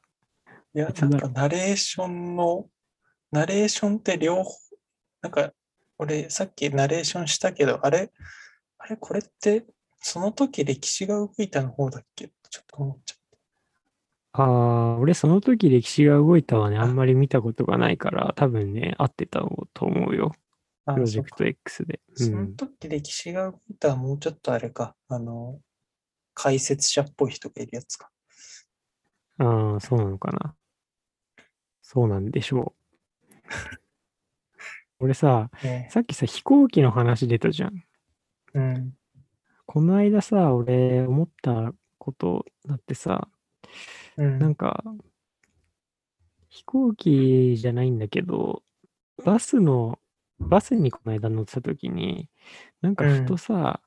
いや、なんかナレーションの、ナレーションって両方、なんか俺さっきナレーションしたけど、あれ、あれこれってその時歴史が動いたの方だっけ？ちょっと思っちゃっああ、俺その時歴史が動いたはね、ああんまり見たことがないから、多分ね、合ってたと思うよ。プロジェクト X で。うそのん。時歴史が動いたはもうちょっとあれか、あの、解説者っぽい人がいるやつか。ああ、そうなのかな。そうなんでしょう。俺さ、ねさっきさ、飛行機の話出たじゃん。うん。この間さ、俺思ったことだってさ、うん。なんか、飛行機じゃないんだけど、バスの、バスにこの間乗ってた時に、なんかふとさ、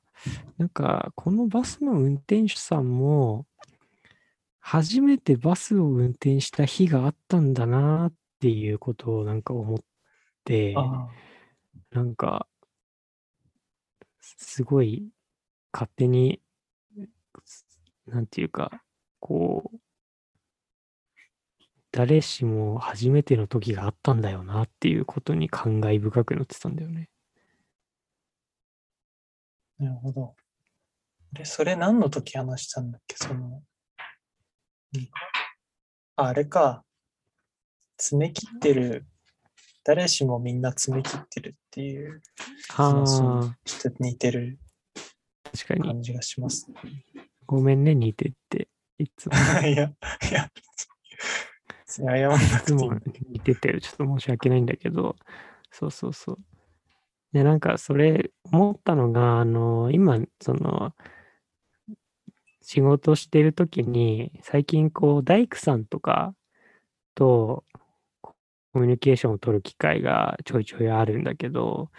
なんかこのバスの運転手さんも、初めてバスを運転した日があったんだなっていうことをなんか思っなんか、すごい勝手に、なんていうか、こう、誰しも初めての時があったんだよなっていうことに感慨深くなってたんだよね。あ、なるほど。で、それ何の時話したんだっけ？その、うんああれか。詰め切ってる。誰しもみんな詰め切ってるっていう話にあちょっと似てるあ、確かに。感じがします。ごめんね、似てって。いつも、*laughs* いや、いや、謝んないくつもていいんだ似てて、ちょっと申し訳ないんだけど、そうそうそう。で、なんかそれ思ったのが、あの、今、その、仕事してる時に、最近こう、大工さんとかとコミュニケーションを取る機会がちょいちょいあるんだけど、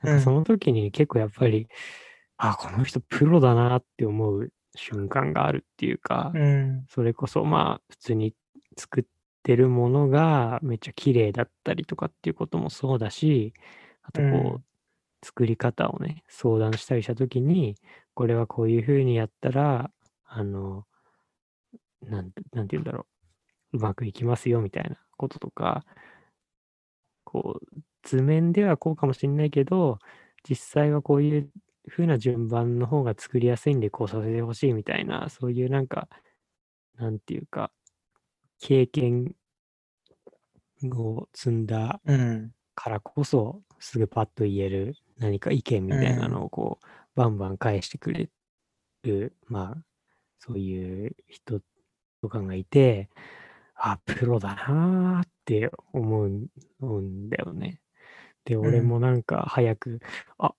なんかその時に結構やっぱり、あ、この人プロだなって思う瞬間があるっていうか、うん。それこそまあ普通に作ってるものがめっちゃ綺麗だったりとかっていうこともそうだし、あとこう、うん作り方をね、相談したりしたときに、これはこういうふうにやったら、あの、なんて、なんて言うんだろう、うまくいきますよみたいなこととか、こう、図面ではこうかもしれないけど、実際はこういう風な順番の方が作りやすいんでこうさせてほしいみたいな、そういうなんか、なんていうか、経験を積んだうん。からこそ、すぐパッと言える何か意見みたいなのをこう、バンバン返してくれる、まあ、そういう人とかがいて、あ、プロだなーって思うんだよね。で、俺うんもなんか早く、あ、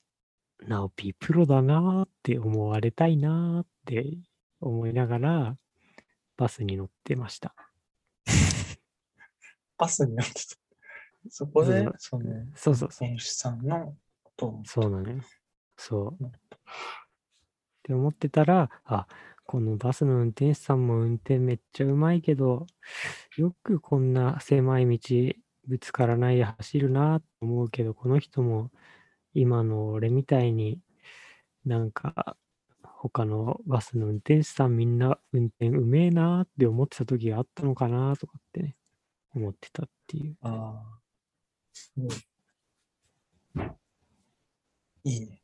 ナオピープロだなーって思われたいなーって思いながら、バスに乗ってました。*laughs* バスに乗ってた。そこでそう、そうそうそう。選手さんのことをそうなのよ。そう。うんって思ってたら、あ、このバスの運転手さんも運転めっちゃうまいけど、よくこんな狭い道ぶつからないで走るなと思うけど、この人も今の俺みたいになんか他のバスの運転手さんみんな運転うめえなって思ってた時があったのかなとかってね、思ってたっていう。ああ。すごい。いいね。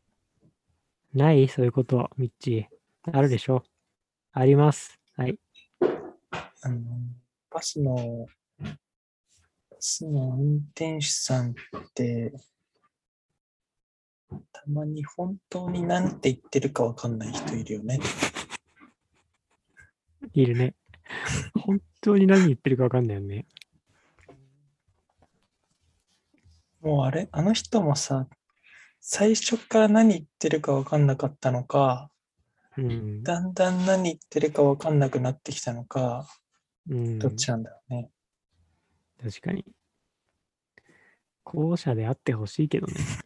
ない？そういうこと、ミッチー。あるでしょ？あります。はい。あの、バスの、バスの運転手さんって、たまに本当に何て言ってるかわかんない人いるよね。いるね。本当に何言ってるかわかんないよね。もうあれ、あの人もさ、最初から何言ってるか分かんなかったのか、うん。だんだん何言ってるか分かんなくなってきたのか、うん、どっちなんだろうね。確かに。後者であってほしいけどね。*laughs*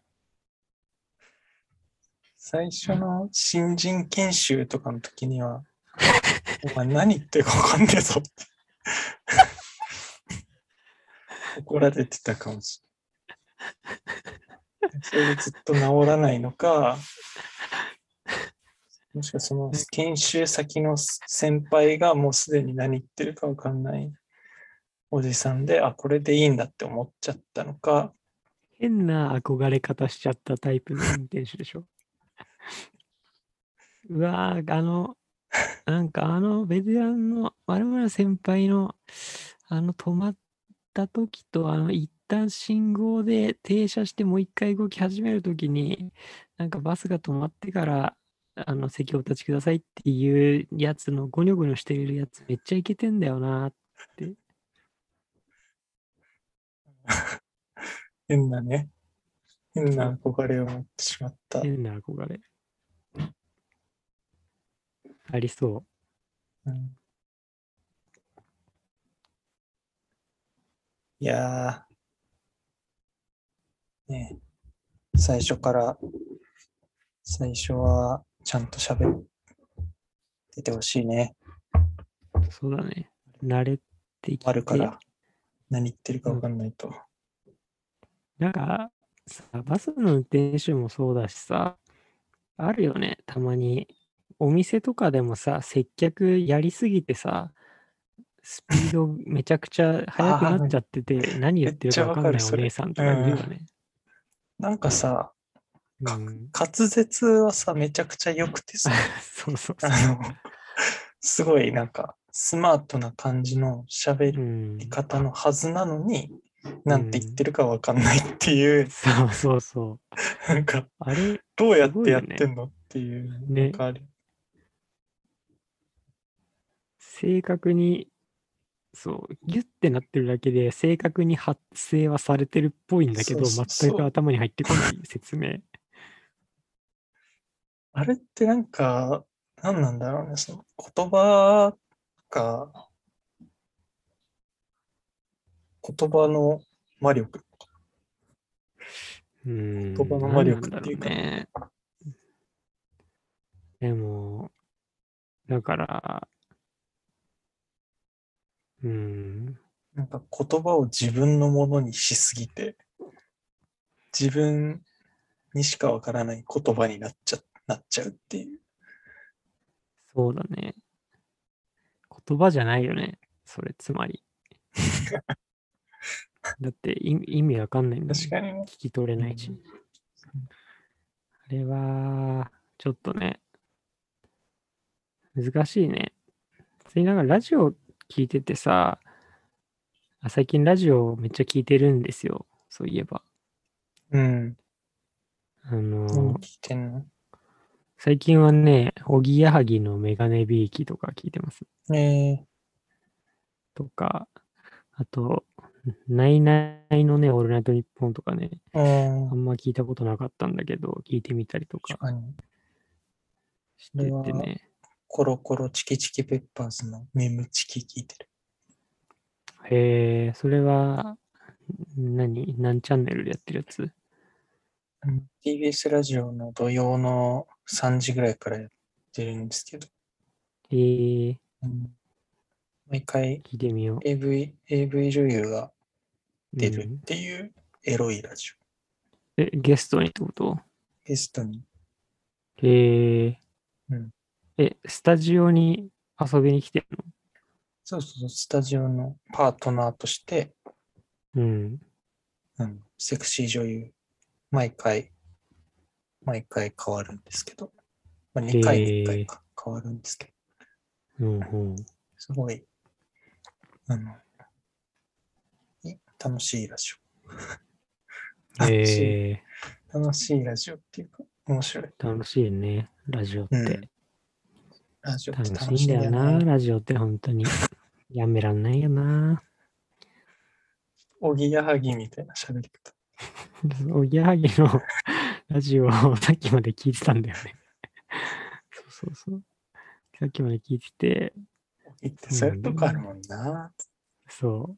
最初の新人研修とかの時には、*laughs* お前何言ってるか分かんねえぞって。*laughs* 怒られてたかもしれない。それでずっと治らないのか、もしくはその研修先の先輩がもうすでに何言ってるか分かんないおじさんで、あ、これでいいんだって思っちゃったのか、変な憧れ方しちゃったタイプの運転手でしょ。*laughs* うわー、あの、なんかあのベテランの丸々先輩のあの止まった時とあの一旦信号で停車してもう一回動き始める時になんかバスが止まってからあの席をお立ちくださいっていうやつのゴニョゴニョしてるやつめっちゃイケてんだよなって。変なね、変な憧れを持ってしまった。変な憧れ。ありそう。うんいやー、ねえ最初から、最初はちゃんと喋っててほしいね。そうだね。慣れてきて。あるから、何言ってるか分かんないと。なんか、さ、バスの運転手もそうだしさ、あるよね。たまに、お店とかでもさ、接客やりすぎてさ、スピード *laughs* めちゃくちゃ速くなっちゃってて、何言ってるか分かんないお姉さんとかいるよね。なんかさ、かうん、滑舌はさ、めちゃくちゃ良くてさ、*laughs* そうそうそう。あの、すごいなんか、スマートな感じの喋うん、り方のはずなのに、なんて言ってるか分かんないっていう、そうそうそう。なんか、あれ、どうやってやってんのっていう、ねなんかある。正確に、そう、ギュッてなってるだけで、正確に発声はされてるっぽいんだけど、そうそうそう全く頭に入ってこない説明。あれってなんか、何なんだろうね、その言葉が、言葉の魔力。うん。言葉の魔力っていうかうね。でも、だから、うん、なんか言葉を自分のものにしすぎて、自分にしかわからない言葉になっちゃなっちゃうっていう。そうだね。言葉じゃないよね。それ、つまり。*laughs* だって意味意味わかんないんだもん確かにね。聞き取れないし。あれは、ちょっとね、難しいね。普通になんかラジオ聞いててさ、あ最近ラジオめっちゃ聞いてるんですよ。そういえば。うん。あの何聞いてんの？最近はね、おぎやはぎのメガネビーキとか聞いてます。えとか、あと、ないないのね、オールナイトニッポンとかね、ー、うんあんま聞いたことなかったんだけど、聞いてみたりとか確かに。しててね。コロコロチキチキペッパーズのメムチキ聞いてる。へえ、それは、何？何チャンネルでやってるやつ？うん TBS ラジオの土曜の3時ぐらいからやってるんですけど、へえ、うん。毎回聞いてみよ AV, AV 女優がう。出るっうん。ていうエロいラジオ。え、ゲストにってこと？ゲストに。へえ、うん。え、スタジオに遊びに来てるそうそうそう、スタジオのパートナーとして、のうん。うん、セクシー女優、毎回、毎回変わるんですけど、まあ、2回に1回か変わるんですけど、うんうん。すごい、あの、い楽しいラジオ。*laughs* 楽しい、へえ、楽しいラジオっていうか、面白い。楽しいね、ラジオって。うんラジオって楽楽しいしいんだよな、ね。ラジオって本当に。やめらんないよな。おぎやはぎみたいな喋り方。*laughs* おぎやはぎのラジオをさっきまで聞いてたんだよね。そうそうそう。さっきまで聞いてて、言ってそういうとこあるもんな。そう。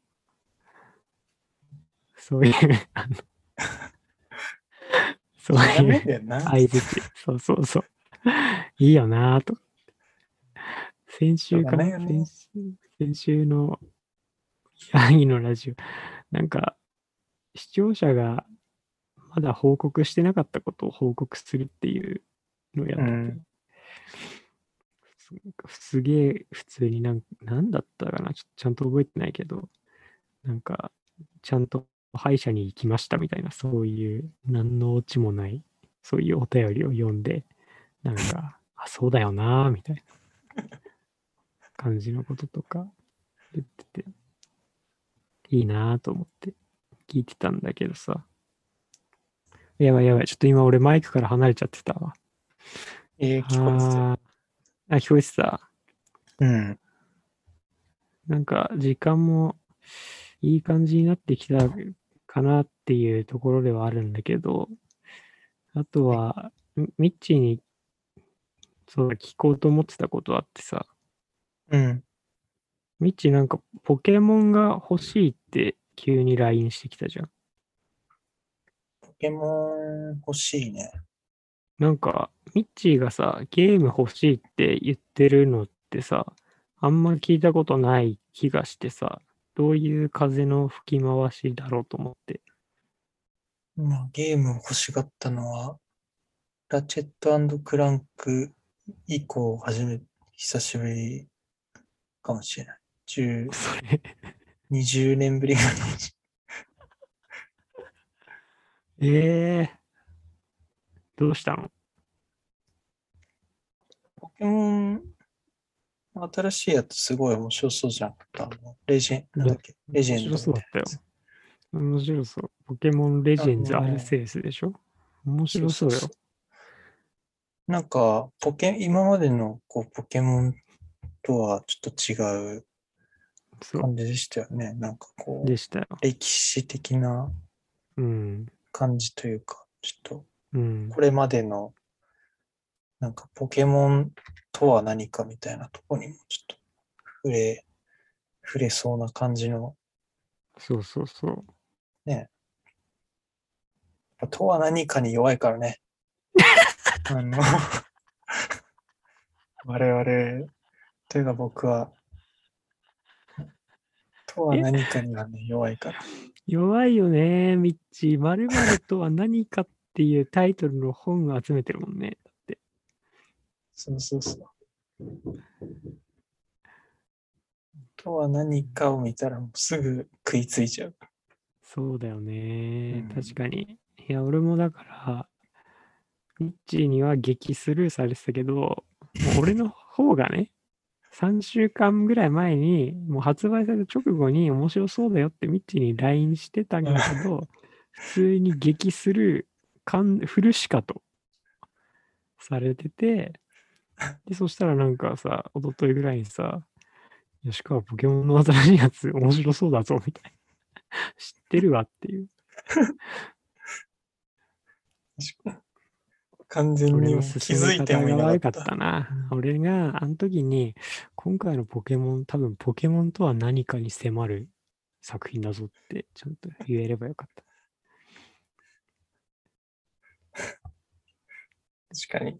そういう、あの、そうダいう。相づち。そうそうそう。いいよなぁと。先週かね先週先週の *laughs* ヤギのラジオ。なんか、視聴者がまだ報告してなかったことを報告するっていうのをやってて、うん。すげえ普通になんなんだったかな。ちょちゃんと覚えてないけど、なんか、ちゃんと歯医者に行きましたみたいな、そういう何のオチもない、そういうお便りを読んで、なんか、*laughs* あ、そうだよな、みたいな。感じのこととか言ってて、いいなと思って聞いてたんだけどさ。やばいやばい、ちょっと今俺マイクから離れちゃってたわ。えー、聞こえてたよあ聞こえてた。うん。なんか時間もいい感じになってきたかなっていうところではあるんだけど、あとは、ミミッチーにそうだ聞こうと思ってたことあってさ、うん。ミッチーなんかポケモンが欲しいって急に LINE してきたじゃん。ポケモン欲しいね。なんか、ミッチーがさ、ゲーム欲しいって言ってるのってさ、あんま聞いたことない気がしてさ、どういう風の吹き回しだろうと思って。まあ、ゲームを欲しがったのは、ラチェットクランク以降、初め、久しぶりかもしれない。10、それ、20年ぶりぐらいかもしええどうしたの？ポケモン、新しいやつすごい面白そうじゃなかった。あのレジェン、なんだっけ、レジェンド面白そうだったよ。面白そう。ポケモンレジェンズあのーアルセウスでしょ？面白そうよ。なんか、ポケ、今までのこうポケモンとはちょっと違うそう感じでしたよね。なんかこう、でしたよ。歴史的なうん。感じというか、ちょっと、うん。これまでの、なんかポケモンとは何かみたいなところにもちょっと触れ、触れそうな感じの、そうそうそう。やっぱとは何かに弱いからね。*laughs* あの、*laughs* 我々、というか僕は、とは何かにはね、弱いから。弱いよね、ミッチー。〇〇とは何かっていうタイトルの本を集めてるもんね。そうそうそう。とは何かを見たらもうすぐ食いついちゃう。そうだよね。うん確かに。いや、俺もだから、ミッチーには激スルーされてたけど、俺の方がね、3週間ぐらい前に、もう発売された直後に面白そうだよってミッチーに LINE してたんだけど、普通に激スルー、かんフルシカとされてて、で、そしたらなんかさ、一昨日ぐらいにさ、吉川ポケモンの新しいやつ面白そうだぞ、みたいな。知ってるわっていう。完全に気づいてもいなかっ。が悪かったたな。俺があの時に、今回のポケモン、多分ポケモンとは何かに迫る作品だぞって、ちゃんと言えればよかった。*laughs* 確かに。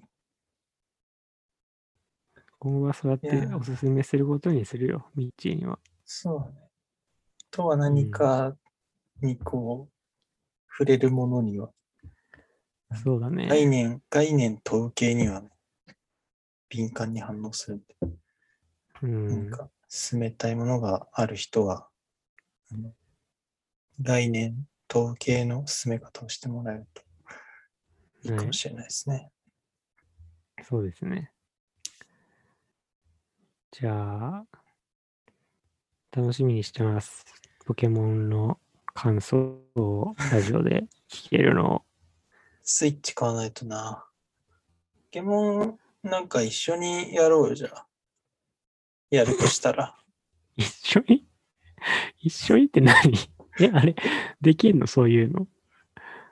今後はそうやっておすすめすることにするよ、ミッチーには。そうだね。とは何かにこう、触れるものには、そうだね。概念、概念問う系にはね、敏感に反応するんで、うん。なんか、進めたいものがある人は、あの概念問う系の進め方をしてもらえるといいかもしれないですね。そうですね。じゃあ、楽しみにしてます。ポケモンの感想をラジオで聞けるのを。スイッチ買わないとな。ポケモンなんか一緒にやろうよ、じゃあ。やるとしたら。*laughs* 一緒に？*laughs* 一緒にって何？*laughs* え、あれ、できんの？そういうの？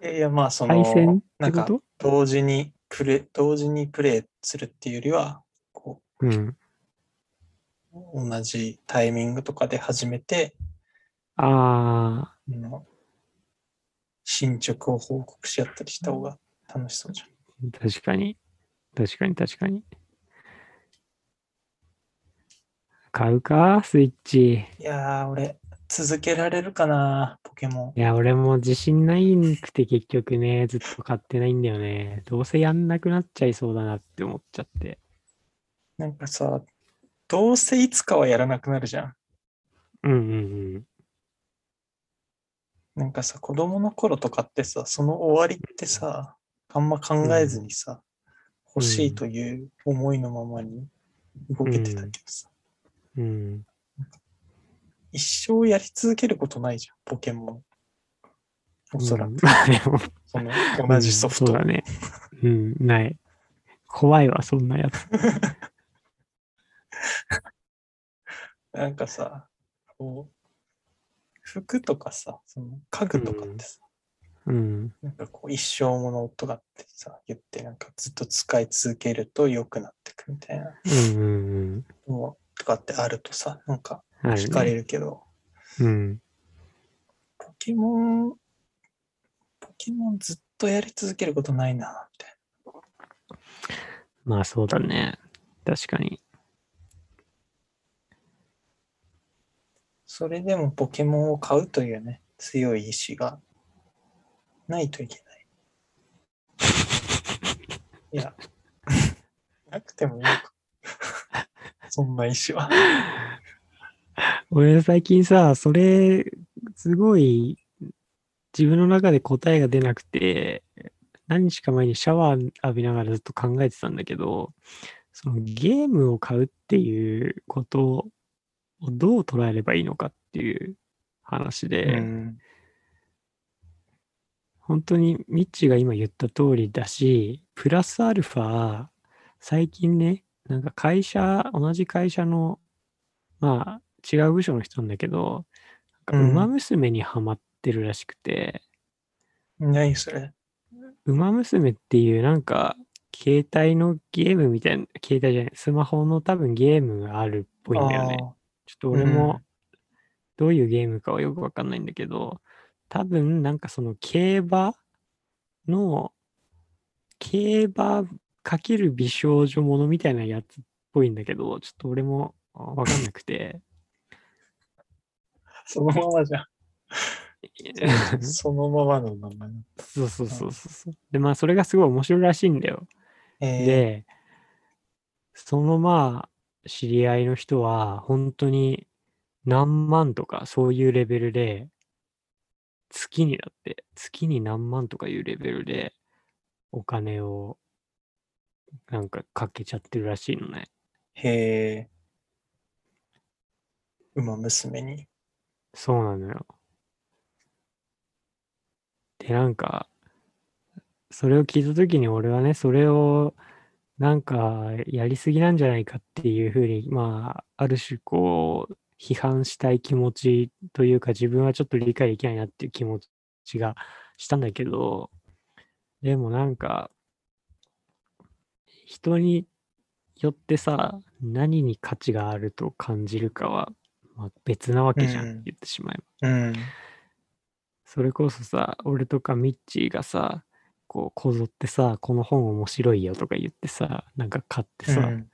いやいや、まあ、そ対戦？のっ、てなんか同時にプレ、同時にプレイするっていうよりは、こうん。う、同じタイミングとかで始めて、ああ、あの進捗を報告し合ったりした方が楽しそうじゃん。確かに。確かに確かに。買うか？スイッチ。いやー、俺、続けられるかな、ポケモン。いや、俺も自信ないくて結局ね、ずっと買ってないんだよね。どうせやんなくなっちゃいそうだなって思っちゃって。なんかさ、どうせいつかはやらなくなるじゃん。うんうんなんかさ、子供の頃とかってさ、その終わりってさ、あんま考えずにさ、欲しいという思いのままに動けてたけどさ、うん。うん。一生やり続けることないじゃん、ポケモン。おそらく、うんまあでも、その同じソフト。うんそうだね。うん、ない。怖いわ、そんなやつ。*laughs* なんかさ、こう、服とかさ、その家具とかってさ、うん。なんかこう一生ものとかってさ、言ってなんかずっと使い続けると良くなってくみたいなうんうんうん。のとかってあるとさ、なんか惹かれるけど、うん。ポケモン、ポケモンずっとやり続けることないな、みたいまあそうだね。確かに。それでもポケモンを買うというね、強い意志がないといけない。*laughs* いや、なくてもいいのか。そんな意志は。俺最近さ、それ、すごい、自分の中で答えが出なくて、何日か前にシャワー浴びながらずっと考えてたんだけど、そのゲームを買うっていうことをどう捉えればいいのかっていう話で、うん。本当にミッチーが今言った通りだし、プラスアルファ、最近ね、なんか会社、同じ会社の、まあ違う部署の人なんだけど、なんかうん馬娘にハマってるらしくて、何それ？馬娘っていうなんか、携帯のゲームみたいな、携帯じゃない、スマホの多分ゲームがあるっぽいんだよね。ちょっと俺もどういうゲームかはよくわかんないんだけど、多分なんかその競馬の、競馬かける美少女ものみたいなやつっぽいんだけど、ちょっと俺もわかんなくて。*laughs* そのままじゃん。*laughs* そのままの名前。そうそうそうそうそう。で、まあそれがすごい面白いらしいんだよ。えー、で、そのまあ、知り合いの人は、本当に何万とかそういうレベルで、月にだって、月に何万とかいうレベルで、お金を、なんかかけちゃってるらしいのね。へえ。馬娘に。そうなのよ。で、なんか、それを聞いたときに俺はね、それを、なんか、やりすぎなんじゃないかっていうふうに、まあ、ある種こう、批判したい気持ちというか、自分はちょっと理解できないなっていう気持ちがしたんだけど、でもなんか、人によってさ、何に価値があると感じるかは、まあ、別なわけじゃん、うん言ってしまえば。うん。それこそさ、俺とかミッチーがさ、こう、こぞってさ、この本面白いよとか言ってさ、なんか買ってさ、うん。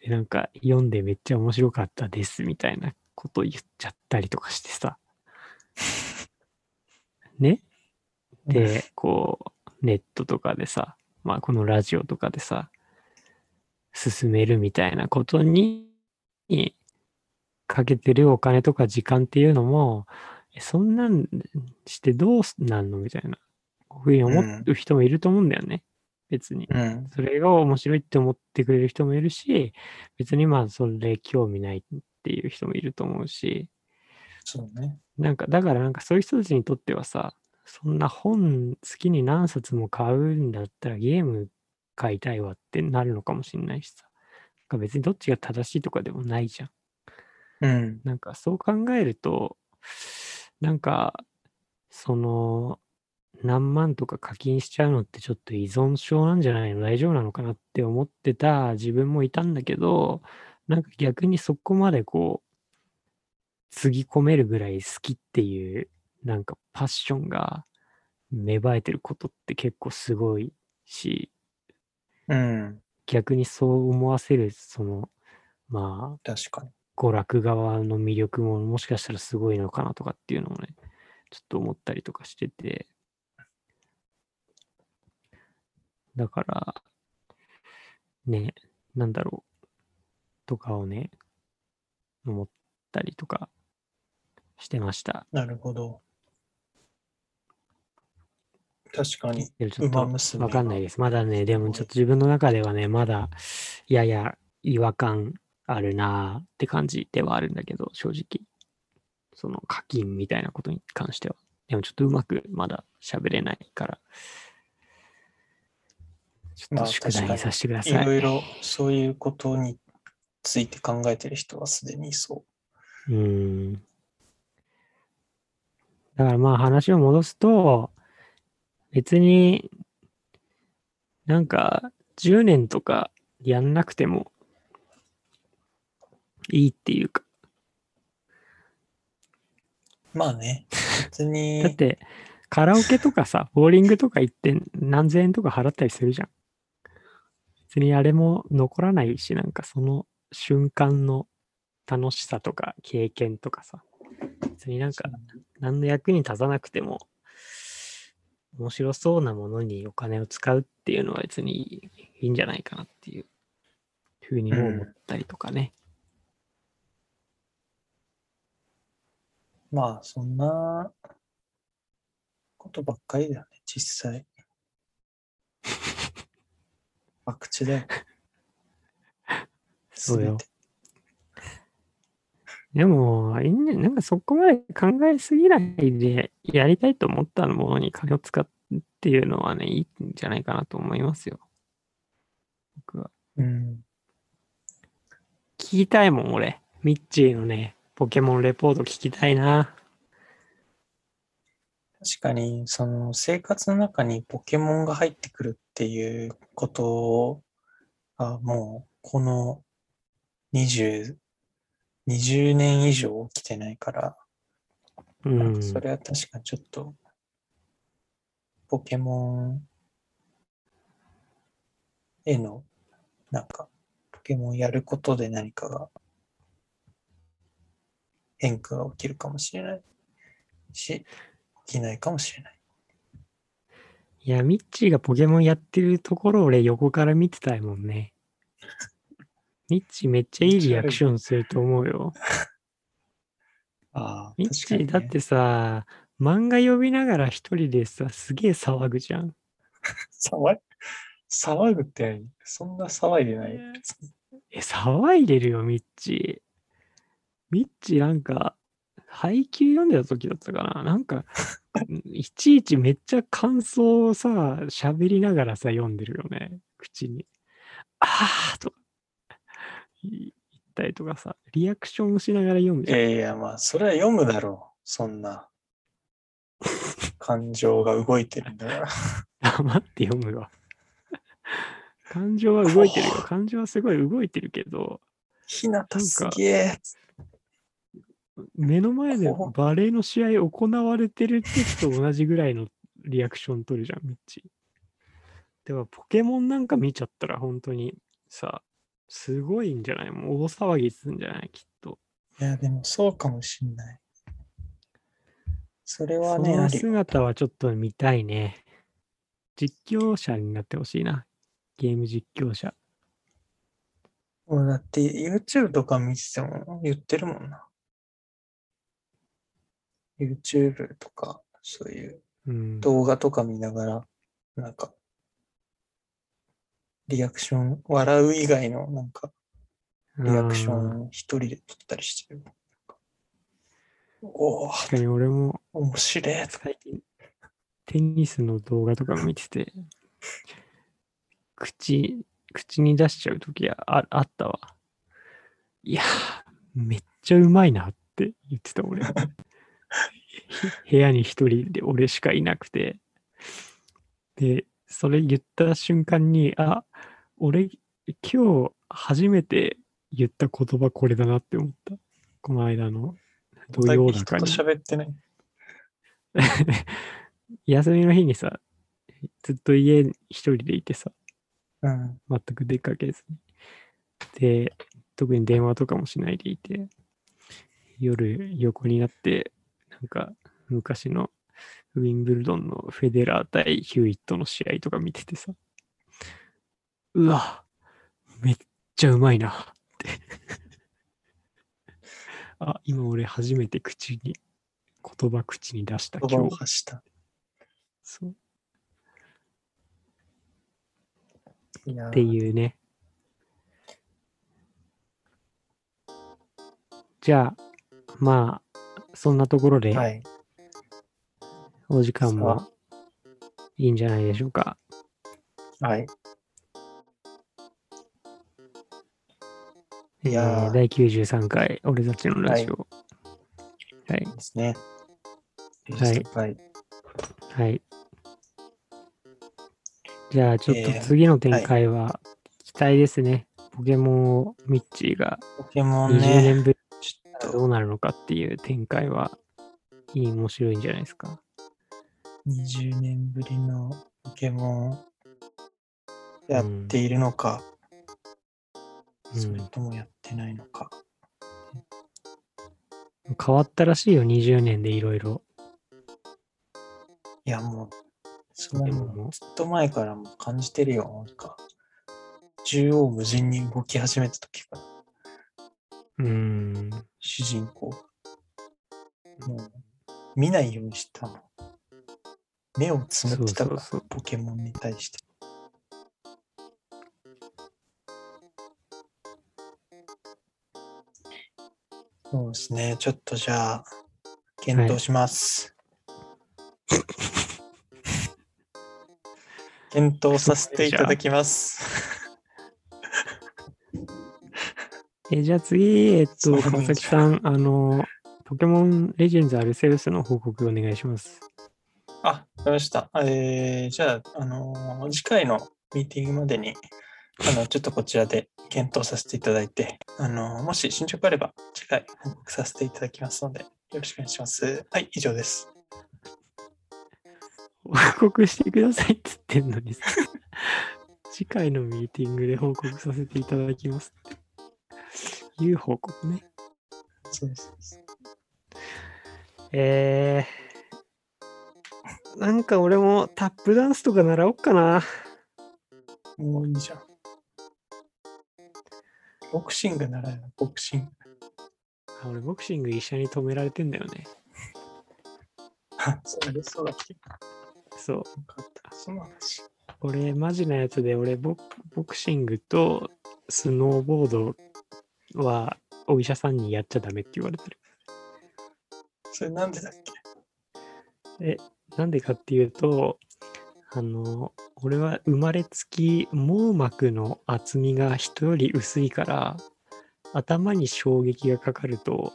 でなんか読んでめっちゃ面白かったですみたいなこと言っちゃったりとかしてさ。*laughs* ね？で、こう、ネットとかでさ、まあこのラジオとかでさ、進めるみたいなことに、かけてるお金とか時間っていうのも、えそんなんしてどうなんのみたいな、こういうふうに思う人もいると思うんだよね。別に。うん。それが面白いって思ってくれる人もいるし、別にまあそれ興味ないっていう人もいると思うし、そうね。なんか、だからなんかそういう人たちにとってはさ、そんな本月に何冊も買うんだったらゲーム買いたいわってなるのかもしれないしさ。なんか別にどっちが正しいとかでもないじゃん。うん。なんかそう考えると、なんか、その、何万とか課金しちゃうのってちょっと依存症なんじゃないの？大丈夫なのかなって思ってた自分もいたんだけど、なんか逆にそこまでこう、つぎ込めるぐらい好きっていう、なんかパッションが芽生えてることって結構すごいし、うん。逆にそう思わせる、その、まあ、確かに。娯楽側の魅力ももしかしたらすごいのかなとかっていうのもね、ちょっと思ったりとかしてて。だから、ね、なんだろう、とかをね、思ったりとかしてました。なるほど。確かに。ちょっとわかんないです。まだね、でもちょっと自分の中ではね、まだやや違和感あるなーって感じではあるんだけど、正直。その課金みたいなことに関しては。でもちょっとうまくまだ喋れないから、ちょっまあと宿題にさせてくだいさい。ろいろそういうことについて考えてる人はすでにいそうーん。だからまあ話を戻すと、別になんか10年とかやんなくてもいいっていうか、う。まあね。別に。*laughs* だってカラオケとかさ、ボーリングとか行って何千円とか払ったりするじゃん。別にあれも残らないし、なんかその瞬間の楽しさとか経験とかさ、別になんか何の役に立たなくても、面白そうなものにお金を使うっていうのは別にいいんじゃないかなっていうふうにも思ったりとかね。まあ、そんなことばっかりだよね、実際。博打だよ。そうよ。でも、いいんじゃなんかそこまで考えすぎないで、やりたいと思ったものに金を使うっていうのはね、いいんじゃないかなと思いますよ。僕は。うん。聞きたいもん、俺。ミッチーのね、ポケモンレポート聞きたいな。確かに、その生活の中にポケモンが入ってくるっていうことがもうこの20、20年以上起きてないから、うん。それは確かにちょっとポケモンへのなんかポケモンやることで何かが変化が起きるかもしれないし、起きないかもしれない。いや、ミッチーがポケモンやってるところを俺横から見てたいもんね。*laughs* ミッチーめっちゃいいリアクションすると思うよ。ああ、ミッチ。ーだってさ、漫画読みながら一人でさ、すげえ騒ぐじゃん。*laughs* 騒い騒ぐってそんな騒いでない？え、騒いでるよ、ミッチー。ミッチーなんか、配給読んでた時だったかな？なんか、*laughs* いちいちめっちゃ感想をさ、喋りながらさ、読んでるよね。口に。あーとか、言ったりとかさ、リアクションしながら読むいじゃん。やいや、まあ、それは読むだろう。そんな。感情が動いてるんだから。*laughs* 黙って読むわ。感情は動いてるよ。感情はすごい動いてるけど、ひなたすげえ。目の前でバレーの試合行われてる時と同じぐらいのリアクション取るじゃん、ミッチー。でも、ポケモンなんか見ちゃったら本当にさ、すごいんじゃない？もう大騒ぎするんじゃない？きっと。いや、でもそうかもしんない。それはそね、あのり。姿はちょっと見たいね。実況者になってほしいな。ゲーム実況者。もうだって YouTube とか見てても言ってるもんな。YouTube とか、そういううん。動画とか見ながら、なんか、リアクション、笑う以外のなんか、リアクショうんン一人で撮ったりしてる。おお、確かに俺も面白い。最近、テニスの動画とか見てて、口、口に出しちゃうときああったわ。いやー、めっちゃうまいなって言ってた俺。*laughs* 部屋に一人で俺しかいなくて、で、それ言った瞬間に、あ、俺、今日初めて言った言葉これだなって思った。この間の土曜だ人とかに。喋ってない。*laughs* 休みの日にさ、ずっと家一人でいてさ、うん。全く出かけずに。で、特に電話とかもしないでいて、夜横になって、なんか昔のウィンブルドンのフェデラー対ヒューイットの試合とか見ててさ、うわ、めっちゃうまいなって。*laughs* あ、今俺初めて口に、言葉口に出した言葉を今日。発した。そう。っていうね。じゃあ、まあ、そんなところではい。お時間さもいいんじゃないでしょうか。はい。いえやーー第93回、俺たちのラジオ。はい、ですね。はいはい。はい。じゃあ、ちょっとえー次の展開は期待ですね。ポケモンをミッチーがポケモ20ンね。年ぶりどうなるのかっていう展開はいい、面白いんじゃないですか。と20年ぶりのポケモンやっているのか、うんそれともやってないのか。変わったらしいよ、20年でいろいろ。いや、もう、そもずっと前からもう感じてるよ。なんか、縦横無尽に動き始めた時から、うーん。主人公が。もう、見ないようにしたの。目をつむってたから、ポケモンに対して。そうですね。ちょっとじゃあ、検討します。検討させていただきます。え、じゃあ次、えっと、川崎さん、あの、ポケモンレジェンズアルセウスの報告お願いします。あ、わかりました。えー、じゃあ、あのー次回のミーティングまでに、あの、ちょっとこちらで検討させていただいて、あのーもし進捗あれば、次回報告させていただきますので、よろしくお願いします。はい、以上です。報告してくださいって言ってんのにさ、次回のミーティングで報告させていただきますって。いう報告ね。そうそうそうえー、なんか俺もタップダンスとか習おうかな。もういいじゃん。ボクシングならボクシング。あ俺ボクシング医者に止められてんだよね。あ、*laughs* そうだ、そうだっけ？そう。よかった。その話。俺、マジなやつで、俺ボ、ボクシングとスノーボードはお医者さんにやっちゃダメって言われてる。それなんでだっけ？え、なんでかっていうと、あの、俺は生まれつき網膜の厚みが人より薄いから、頭に衝撃がかかると、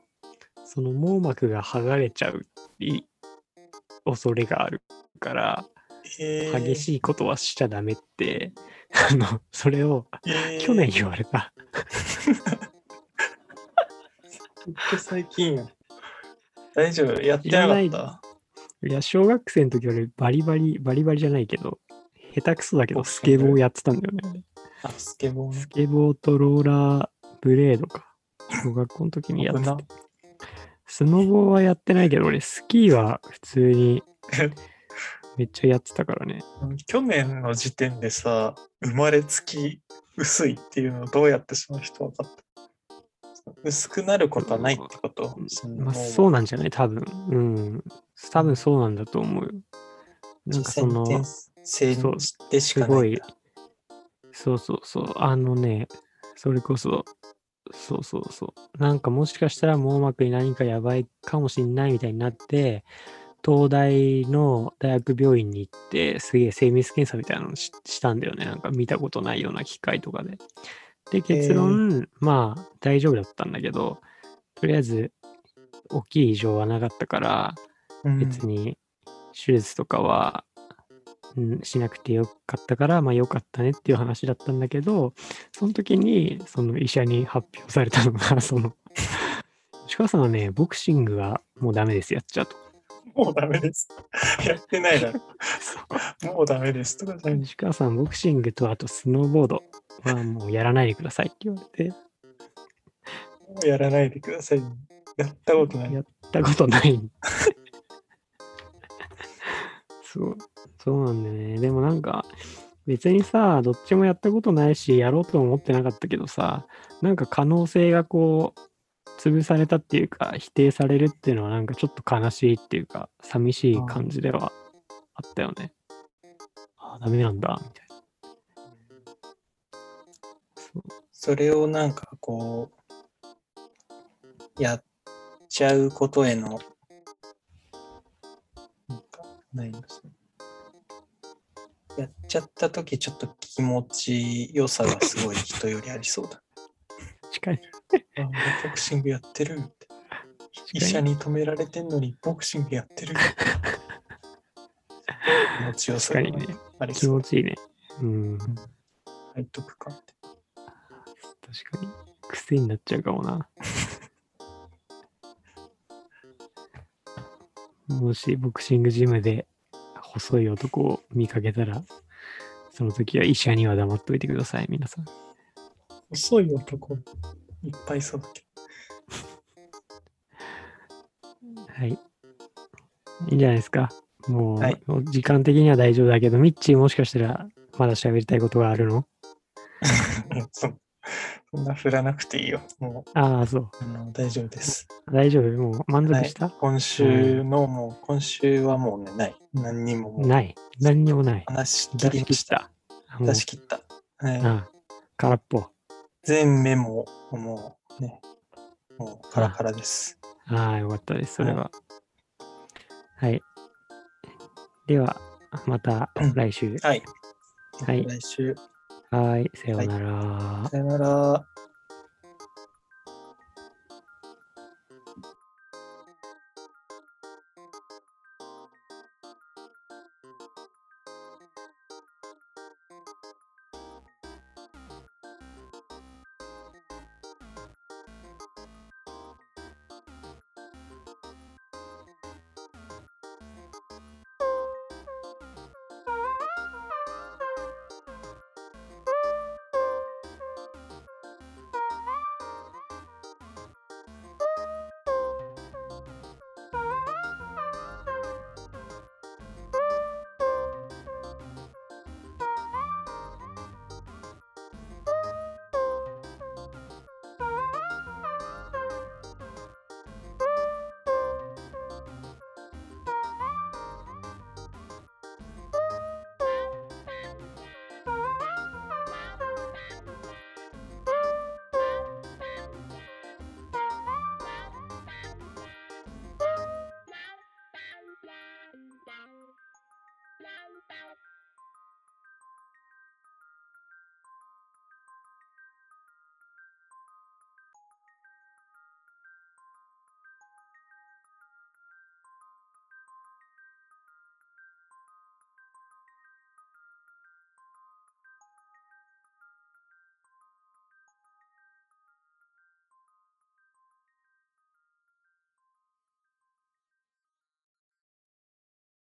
その網膜が剥がれちゃうい恐れがあるから、えー、激しいことはしちゃダメって、あの、それをえー去年言われた。*laughs* めっちゃ最近や。大丈夫？やってなかった？いや、小学生の時俺バリバリ、バリバリじゃないけど、下手くそだけどスケボーやってたんだよね。俺あ、スケボーねス。ケボーとローラーブレードか。小学校の時にやって危なて。スノボーはやってないけど、俺スキーは普通に *laughs* めっちゃやってたからね。去年の時点でさ、生まれつき薄いっていうのをどうやってその人分かった？薄くなることはないってこと？まあそうなんじゃない？多分。うん。多分そうなんだと思うよ。なんかその、そうでしかないすごい。そうそうそう。あのね、それこそ、そうそうそう。なんかもしかしたら網膜に何かやばいかもしんないみたいになって、東大の大学病院に行って、すげえ精密検査みたいなのししたんだよね。なんか見たことないような機械とかで。で、結論、まあ大丈夫だったんだけど、とりあえず大きい異常はなかったから、うん別に手術とかはうんしなくてよかったから、まあよかったねっていう話だったんだけど、その時に、その医者に発表されたのが、*laughs* その、吉川さんはね、ボクシングはもうダメです、やっちゃうと。もうダメです。やってないだろ。*laughs* もうダメですとかじゃない吉川さん、ボクシングとあとスノーボードはもうやらないでくださいって言われて、やらないでください。やったことない。やったことない。そう、そうなんだよね。でもなんか、別にさ、どっちもやったことないし、やろうとも思ってなかったけどさ、なんか可能性がこう、潰されたっていうか、否定されるっていうのはなんかちょっと悲しいっていうか、寂しい感じではあったよね。ああ、ダメなんだ、みたいな。それをなんかこう、やっちゃうことへの、なんか、ないんですね。やっちゃったときちょっと気持ちよさがすごい人よりありそうだ。*laughs* 近い。あ俺ボクシングやってるって。医者に止められてんのにボクシングやってる。*laughs* 気持ちよさが確かにね気ありそう。持ちいいね。うん。背徳感って。確かに。癖になっちゃうかもな。*laughs* もしボクシングジムで細い男を見かけたら、その時は医者には黙っといてください、皆さん。細い男、いっぱいそうだけ *laughs* はい。いいんじゃないですか。もう、はいもう時間的には大丈夫だけど、ミッチーもしかしたらまだ喋りたいことがあるの？*laughs* ど。そそんな振らなくていいよ。もああ、そう。うあの大丈夫です。大丈夫？もう満足した、今週のもう、今週はもうね、ない。何にももうない。何にもない。話し切りました。た。もう出し切った。はい。ああ空っぽ。全メモ、もうね、もうカラカラです。ああ、よかったです。それは。はい。では、また来週。はい。はい来週、はい。さようなら。さよなら。